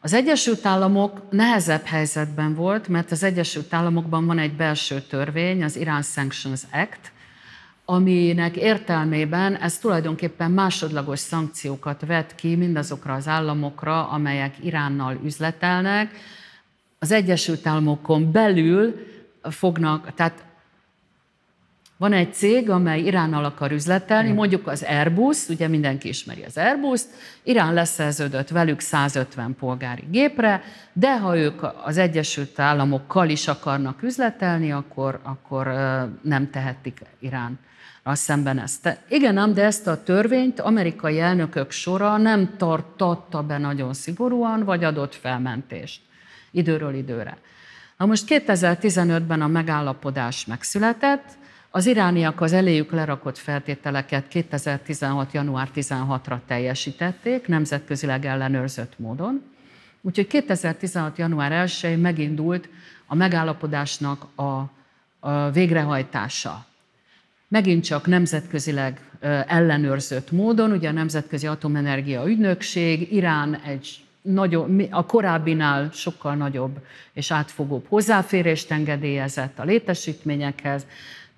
U: Az Egyesült Államok nehezebb helyzetben volt, mert az Egyesült Államokban van egy belső törvény, az Iran Sanctions Act, aminek értelmében ez tulajdonképpen másodlagos szankciókat vet ki mindazokra az államokra, amelyek Iránnal üzletelnek. Az Egyesült Államokon belül fognak, tehát Van egy cég, amely Iránnal akar üzletelni, mondjuk az Airbus, ugye mindenki ismeri az Airbus-t, Irán leszerződött velük 150 polgári gépre, de ha ők az Egyesült Államokkal is akarnak üzletelni, akkor, akkor nem tehetik Irán szemben ezt. Igen, ám, de ezt a törvényt amerikai elnökök sora nem tartotta be nagyon szigorúan, vagy adott felmentést időről időre. Na most 2015-ben a megállapodás megszületett, az irániak az eléjük lerakott feltételeket 2016. január 16-ra teljesítették, nemzetközileg ellenőrzött módon. Úgyhogy 2016. január 1-én megindult a megállapodásnak a, a végrehajtása. Megint csak nemzetközileg ellenőrzött módon, ugye a Nemzetközi Atomenergia Ügynökség, Irán egy nagyobb, a korábbinál sokkal nagyobb és átfogóbb hozzáférést engedélyezett a létesítményekhez,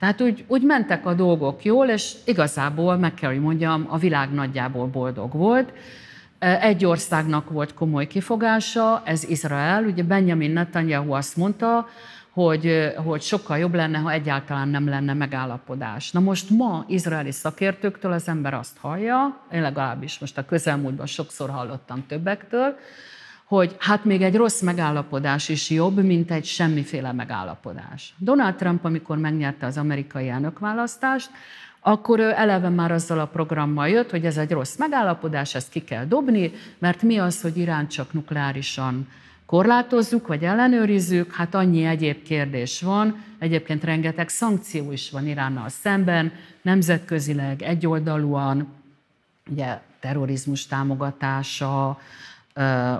U: tehát úgy, úgy mentek a dolgok jól, és igazából, meg kell, hogy mondjam, a világ nagyjából boldog volt. Egy országnak volt komoly kifogása, ez Izrael. Ugye Benjamin Netanyahu azt mondta, hogy, hogy sokkal jobb lenne, ha egyáltalán nem lenne megállapodás. Na most ma izraeli szakértőktől az ember azt hallja, én legalábbis most a közelmúltban sokszor hallottam többektől, hogy hát még egy rossz megállapodás is jobb, mint egy semmiféle megállapodás. Donald Trump, amikor megnyerte az amerikai elnökválasztást, akkor ő eleve már azzal a programmal jött, hogy ez egy rossz megállapodás, ezt ki kell dobni, mert mi az, hogy Irán csak nukleárisan korlátozzuk, vagy ellenőrizzük, hát annyi egyéb kérdés van, egyébként rengeteg szankció is van Iránnal szemben, nemzetközileg, egyoldalúan, ugye terrorizmus támogatása,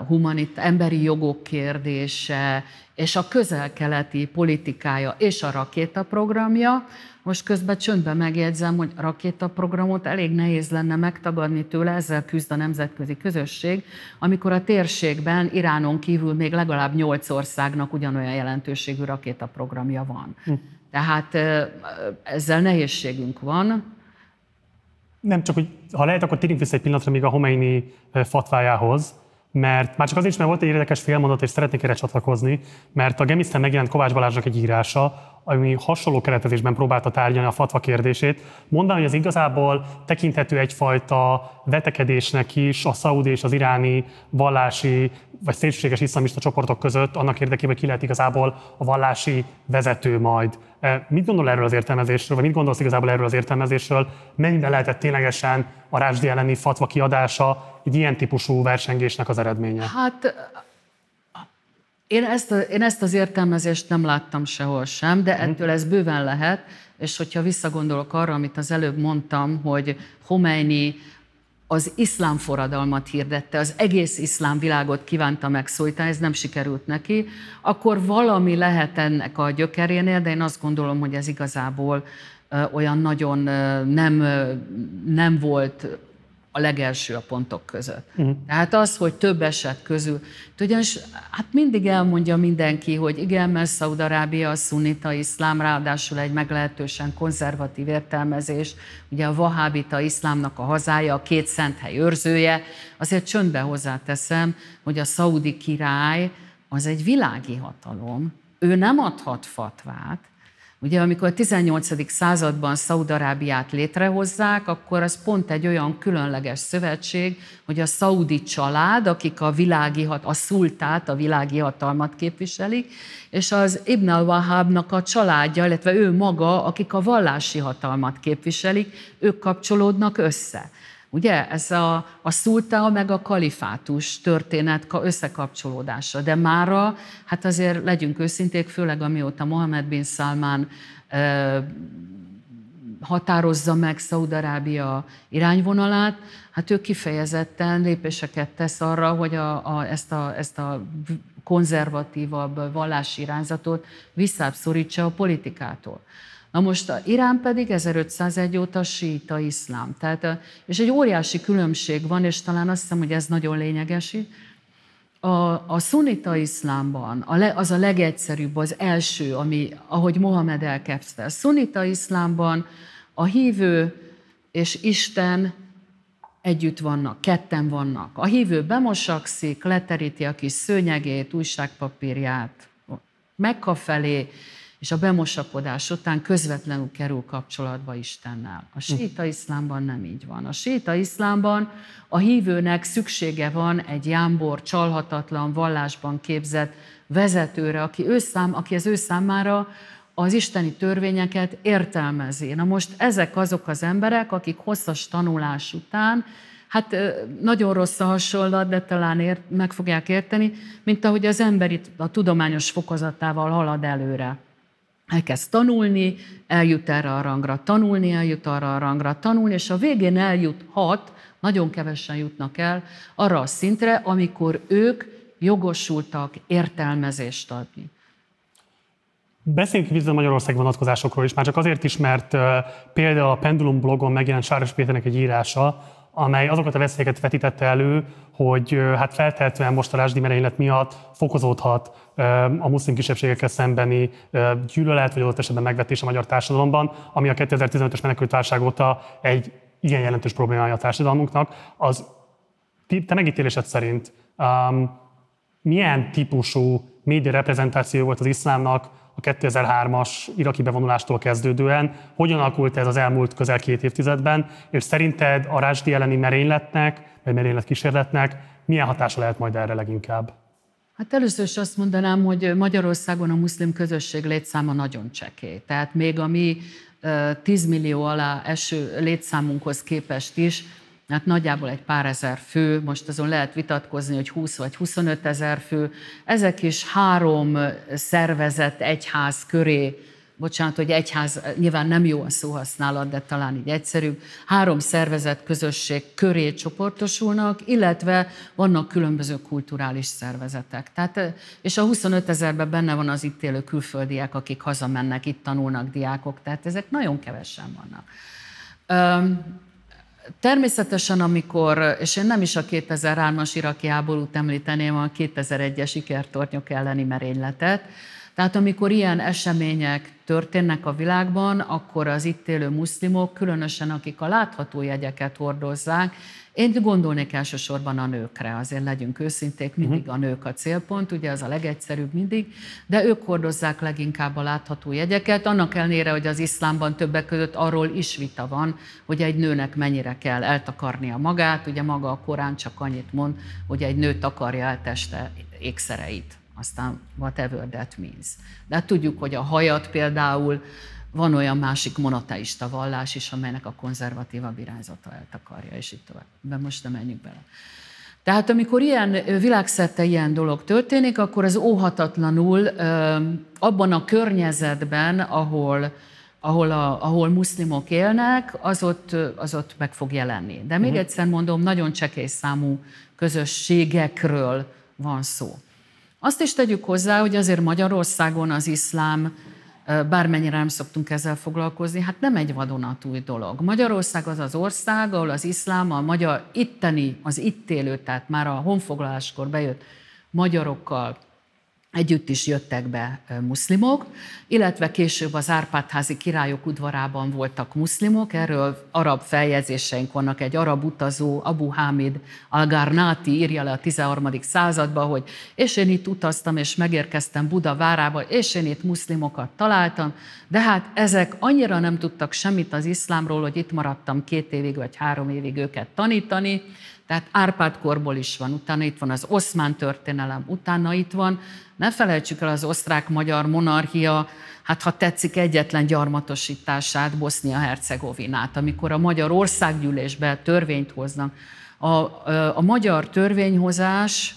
U: humanit, emberi jogok kérdése, és a közel-keleti politikája és a rakétaprogramja. Most közben csöndben megjegyzem, hogy a rakétaprogramot elég nehéz lenne megtagadni tőle, ezzel küzd a nemzetközi közösség, amikor a térségben Iránon kívül még legalább nyolc országnak ugyanolyan jelentőségű rakétaprogramja van. Hm. Tehát ezzel nehézségünk van.
A: Nem csak, hogy ha lehet, akkor térjünk vissza egy pillanatra még a Homeini fatvájához, mert már csak azért is, mert volt egy érdekes félmondat, és szeretnék erre csatlakozni, mert a Gemiszten megjelent Kovács Balázsnak egy írása, ami hasonló keretezésben próbálta tárgyalni a fatva kérdését, mondani, hogy ez igazából tekinthető egyfajta vetekedésnek is a szaudi és az iráni vallási vagy szélsőséges iszlamista csoportok között, annak érdekében, hogy ki lehet igazából a vallási vezető majd. E, mit gondol erről az értelmezésről, vagy mit gondolsz igazából erről az értelmezésről? Mennyiben lehetett ténylegesen a Rásdi elleni fatva kiadása egy ilyen típusú versengésnek az eredménye?
U: Hát én ezt, a, én ezt az értelmezést nem láttam sehol sem, de mhm. ettől ez bőven lehet, és hogyha visszagondolok arra, amit az előbb mondtam, hogy Khomeini az iszlám forradalmat hirdette, az egész iszlám világot kívánta megszólítani, ez nem sikerült neki, akkor valami lehet ennek a gyökerénél, de én azt gondolom, hogy ez igazából olyan nagyon nem, nem volt a legelső a pontok között. Uh-huh. Tehát az, hogy több eset közül, ugyanis hát mindig elmondja mindenki, hogy igen, mert Szaudarábia a szunita iszlám, ráadásul egy meglehetősen konzervatív értelmezés, ugye a vahábita iszlámnak a hazája, a két szent hely őrzője, azért csöndbe hozzáteszem, hogy a szaudi király az egy világi hatalom, ő nem adhat fatvát, Ugye amikor a 18. században Szaudarábiát létrehozzák, akkor az pont egy olyan különleges szövetség, hogy a szaudi család, akik a világi, a szultát, a világi hatalmat képviselik, és az Ibn al-Wahabnak a családja, illetve ő maga, akik a vallási hatalmat képviselik, ők kapcsolódnak össze. Ugye ez a, a szulta meg a kalifátus történet összekapcsolódása. De mára, hát azért legyünk őszinték, főleg amióta Mohamed bin Salman e, határozza meg Szaudarábia irányvonalát, hát ő kifejezetten lépéseket tesz arra, hogy a, a, ezt, a, ezt a konzervatívabb vallási irányzatot visszább a politikától. Na most a Irán pedig 1501 óta síta iszlám. Tehát, és egy óriási különbség van, és talán azt hiszem, hogy ez nagyon lényeges. A, a szunita iszlámban a le, az a legegyszerűbb, az első, ami, ahogy Mohamed elkezdte. A szunita iszlámban a hívő és Isten együtt vannak, ketten vannak. A hívő bemosakszik, leteríti a kis szőnyegét, újságpapírját, Mekka felé, és a bemosapodás után közvetlenül kerül kapcsolatba Istennel. A séta iszlámban nem így van. A séta iszlámban a hívőnek szüksége van egy jámbor, csalhatatlan, vallásban képzett vezetőre, aki, ő szám, aki az ő számára az isteni törvényeket értelmezi. Na most ezek azok az emberek, akik hosszas tanulás után, hát nagyon rossz a hasonlat, de talán ért, meg fogják érteni, mint ahogy az ember itt a tudományos fokozatával halad előre. Elkezd tanulni, eljut erre a rangra, tanulni, eljut arra a rangra, tanulni, és a végén eljuthat, nagyon kevesen jutnak el, arra a szintre, amikor ők jogosultak értelmezést adni.
A: Beszéljünk vissza Magyarország vonatkozásokról is, már csak azért is, mert például a Pendulum blogon megjelent Sáros Péternek egy írása, amely azokat a veszélyeket vetítette elő, hogy hát feltehetően most a rásdi merénylet miatt fokozódhat a muszlim kisebbségekkel szembeni gyűlölet, vagy adott esetben megvetés a magyar társadalomban, ami a 2015-ös menekültválság óta egy igen jelentős problémája a társadalmunknak. Az te megítélésed szerint um, milyen típusú média reprezentáció volt az iszlámnak a 2003-as iraki bevonulástól kezdődően, hogyan alakult ez az elmúlt közel két évtizedben, és szerinted a Rásdi elleni merényletnek, vagy merénylet kísérletnek milyen hatása lehet majd erre leginkább?
U: Hát először is azt mondanám, hogy Magyarországon a muszlim közösség létszáma nagyon csekély. Tehát még a mi 10 millió alá eső létszámunkhoz képest is hát nagyjából egy pár ezer fő, most azon lehet vitatkozni, hogy 20 vagy 25 ezer fő, ezek is három szervezet egyház köré, bocsánat, hogy egyház, nyilván nem jó a szóhasználat, de talán így egyszerűbb, három szervezet közösség köré csoportosulnak, illetve vannak különböző kulturális szervezetek. Tehát, és a 25 ezerben benne van az itt élő külföldiek, akik hazamennek, itt tanulnak diákok, tehát ezek nagyon kevesen vannak. Természetesen, amikor, és én nem is a 2003-as iraki háborút említeném, a 2001-es ikertornyok elleni merényletet, tehát amikor ilyen események történnek a világban, akkor az itt élő muszlimok, különösen akik a látható jegyeket hordozzák, én gondolnék elsősorban a nőkre, azért legyünk őszinték, mindig a nők a célpont, ugye az a legegyszerűbb mindig, de ők hordozzák leginkább a látható jegyeket, annak ellenére, hogy az iszlámban többek között arról is vita van, hogy egy nőnek mennyire kell eltakarnia magát, ugye maga a Korán csak annyit mond, hogy egy nő takarja el teste ékszereit aztán whatever that means. De hát tudjuk, hogy a hajat például van olyan másik monoteista vallás is, amelynek a konzervatívabb irányzata eltakarja, és így tovább. De most nem menjünk bele. Tehát amikor ilyen világszerte ilyen dolog történik, akkor az óhatatlanul abban a környezetben, ahol, ahol, a, ahol muszlimok élnek, az ott, az ott meg fog jelenni. De még uh-huh. egyszer mondom, nagyon csekély számú közösségekről van szó. Azt is tegyük hozzá, hogy azért Magyarországon az iszlám, bármennyire nem szoktunk ezzel foglalkozni, hát nem egy vadonatúj dolog. Magyarország az az ország, ahol az iszlám a magyar itteni, az itt élő, tehát már a honfoglaláskor bejött magyarokkal Együtt is jöttek be muszlimok, illetve később az Árpádházi királyok udvarában voltak muszlimok. Erről arab feljegyzéseink vannak. Egy arab utazó, Abu Hamid al-Garnati írja le a 13. században, hogy és én itt utaztam, és megérkeztem Buda várába, és én itt muszlimokat találtam, de hát ezek annyira nem tudtak semmit az iszlámról, hogy itt maradtam két évig vagy három évig őket tanítani, tehát Árpád korból is van, utána itt van az oszmán történelem, utána itt van, ne felejtsük el az osztrák-magyar monarchia, hát ha tetszik, egyetlen gyarmatosítását, Bosznia-Hercegovinát, amikor a magyar országgyűlésbe törvényt hoznak. A, a, magyar törvényhozás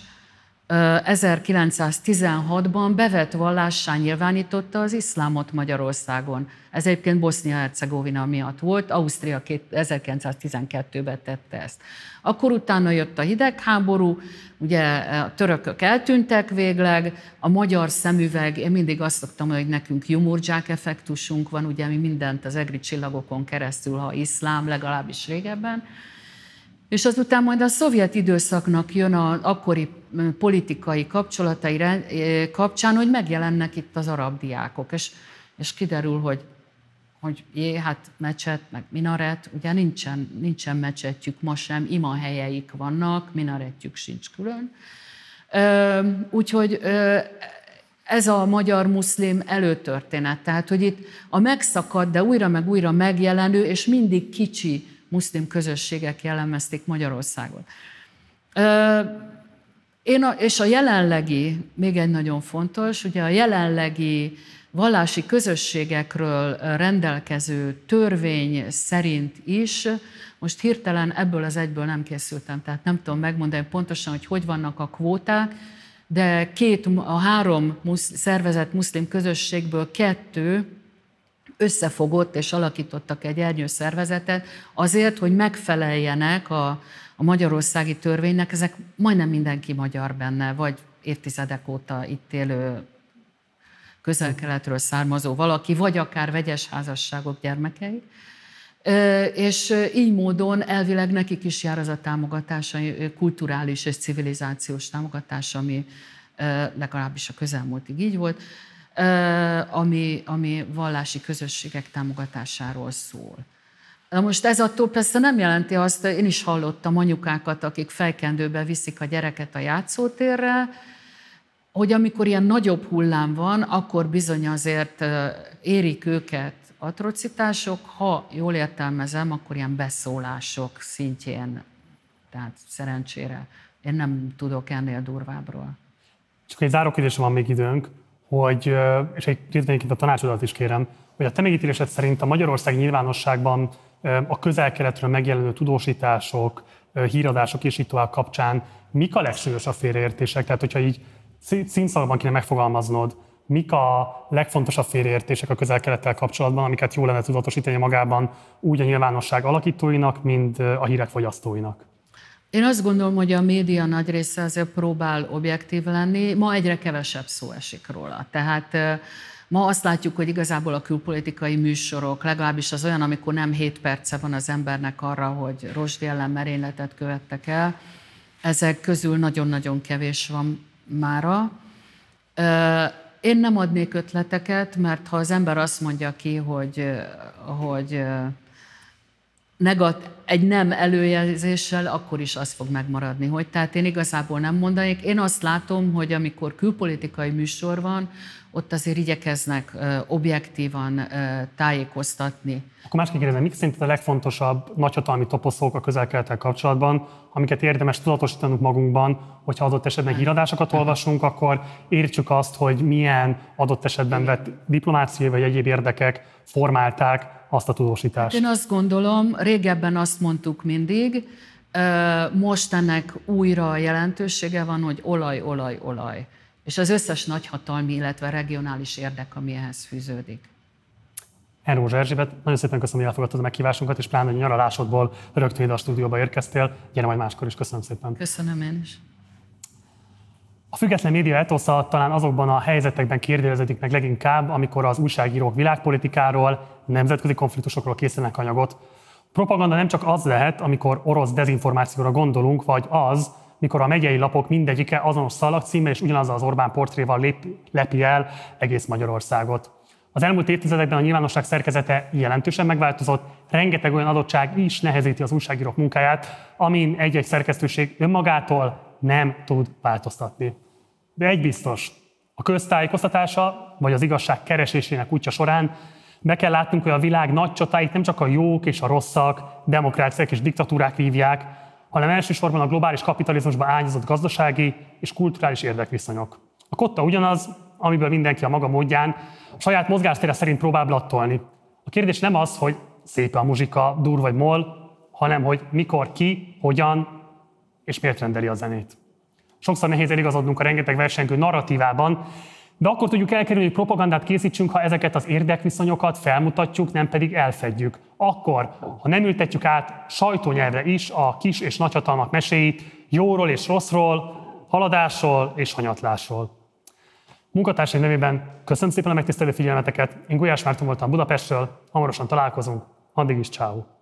U: 1916-ban bevett vallássá nyilvánította az iszlámot Magyarországon. Ez egyébként Bosznia-Hercegovina miatt volt, Ausztria 1912-ben tette ezt. Akkor utána jött a hidegháború, ugye a törökök eltűntek végleg, a magyar szemüveg, én mindig azt szoktam, hogy nekünk jumurdzsák effektusunk van, ugye mi mindent az egri csillagokon keresztül, ha iszlám, legalábbis régebben, és azután majd a szovjet időszaknak jön az akkori politikai kapcsolatai kapcsán, hogy megjelennek itt az arab diákok, és, és kiderül, hogy hogy jé, hát mecset, meg minaret, ugye nincsen, nincsen mecsetjük ma sem, imahelyeik vannak, minaretjük sincs külön. Úgyhogy ez a magyar-muszlim előtörténet. Tehát, hogy itt a megszakadt, de újra meg újra megjelenő, és mindig kicsi muszlim közösségek jellemezték Magyarországot. Én a, és a jelenlegi, még egy nagyon fontos, ugye a jelenlegi vallási közösségekről rendelkező törvény szerint is, most hirtelen ebből az egyből nem készültem, tehát nem tudom megmondani pontosan, hogy hogy vannak a kvóták, de két, a három musz, szervezett muszlim közösségből kettő összefogott és alakítottak egy ernyőszervezetet azért, hogy megfeleljenek a, a magyarországi törvénynek, ezek majdnem mindenki magyar benne, vagy évtizedek óta itt élő közel-keletről származó valaki, vagy akár vegyes házasságok gyermekei. És így módon elvileg nekik is jár az a támogatás, a kulturális és civilizációs támogatás, ami legalábbis a közelmúltig így volt, ami, ami vallási közösségek támogatásáról szól. Na most ez attól persze nem jelenti azt, én is hallottam anyukákat, akik fejkendőbe viszik a gyereket a játszótérre, hogy amikor ilyen nagyobb hullám van, akkor bizony azért érik őket atrocitások, ha jól értelmezem, akkor ilyen beszólások szintjén, tehát szerencsére. Én nem tudok ennél durvábbról.
A: Csak egy záró van még időnk, hogy, és egy részbenként a tanácsodat is kérem, hogy a te megítélésed szerint a Magyarország nyilvánosságban a közel-keletről megjelenő tudósítások, híradások és így tovább kapcsán mik a legsúlyosabb félreértések? Tehát, hogyha így színszalban kéne megfogalmaznod, mik a legfontosabb félreértések a közel-kelettel kapcsolatban, amiket jól lenne tudatosítani magában úgy a nyilvánosság alakítóinak, mint a hírek fogyasztóinak?
U: Én azt gondolom, hogy a média nagy része azért próbál objektív lenni, ma egyre kevesebb szó esik róla. Tehát ma azt látjuk, hogy igazából a külpolitikai műsorok, legalábbis az olyan, amikor nem 7 perce van az embernek arra, hogy Rosdi ellen merényletet követtek el, ezek közül nagyon-nagyon kevés van mára. Én nem adnék ötleteket, mert ha az ember azt mondja ki, hogy, hogy negat, egy nem előjelzéssel, akkor is az fog megmaradni. Hogy tehát én igazából nem mondanék. Én azt látom, hogy amikor külpolitikai műsor van, ott azért igyekeznek objektívan tájékoztatni.
A: Akkor másképp kérdezem, mik szerinted a legfontosabb nagyhatalmi toposzok a közel kapcsolatban, amiket érdemes tudatosítanunk magunkban, hogyha adott esetben híradásokat olvasunk, akkor értsük azt, hogy milyen adott esetben vett diplomáciai vagy egyéb érdekek formálták azt a tudósítást.
U: Én azt gondolom, régebben azt mondtuk mindig, most ennek újra jelentősége van, hogy olaj, olaj, olaj és az összes nagyhatalmi, illetve regionális érdek, ami ehhez fűződik.
A: Enró Erzsébet, nagyon szépen köszönöm, hogy elfogadtad a meghívásunkat, és pláne, hogy nyaralásodból rögtön ide a stúdióba érkeztél. Gyere majd máskor is, köszönöm szépen.
U: Köszönöm én is.
A: A független média etosza talán azokban a helyzetekben kérdeződik meg leginkább, amikor az újságírók világpolitikáról, nemzetközi konfliktusokról készítenek anyagot. Propaganda nem csak az lehet, amikor orosz dezinformációra gondolunk, vagy az, mikor a megyei lapok mindegyike azonos szalagcímmel és ugyanaz az Orbán portréval lép, lepi el egész Magyarországot. Az elmúlt évtizedekben a nyilvánosság szerkezete jelentősen megváltozott, rengeteg olyan adottság is nehezíti az újságírók munkáját, amin egy-egy szerkesztőség önmagától nem tud változtatni. De egy biztos, a köztájékoztatása vagy az igazság keresésének útja során be kell látnunk, hogy a világ nagy csatáit nem csak a jók és a rosszak, demokráciák és diktatúrák vívják, hanem elsősorban a globális kapitalizmusba ágyazott gazdasági és kulturális érdekviszonyok. A kotta ugyanaz, amiből mindenki a maga módján a saját mozgástere szerint próbál blattolni. A kérdés nem az, hogy szép a muzsika, dur vagy moll, hanem hogy mikor, ki, hogyan és miért rendeli a zenét. Sokszor nehéz eligazodnunk a rengeteg versengő narratívában, de akkor tudjuk elkerülni, hogy propagandát készítsünk, ha ezeket az érdekviszonyokat felmutatjuk, nem pedig elfedjük. Akkor, ha nem ültetjük át sajtónyelvre is a kis és nagyhatalmak meséit jóról és rosszról, haladásról és hanyatlásról. Munkatársaim nevében köszönöm szépen a megtisztelő figyelmeteket. Én Gulyás Márton voltam Budapestről, hamarosan találkozunk. Addig is ciao.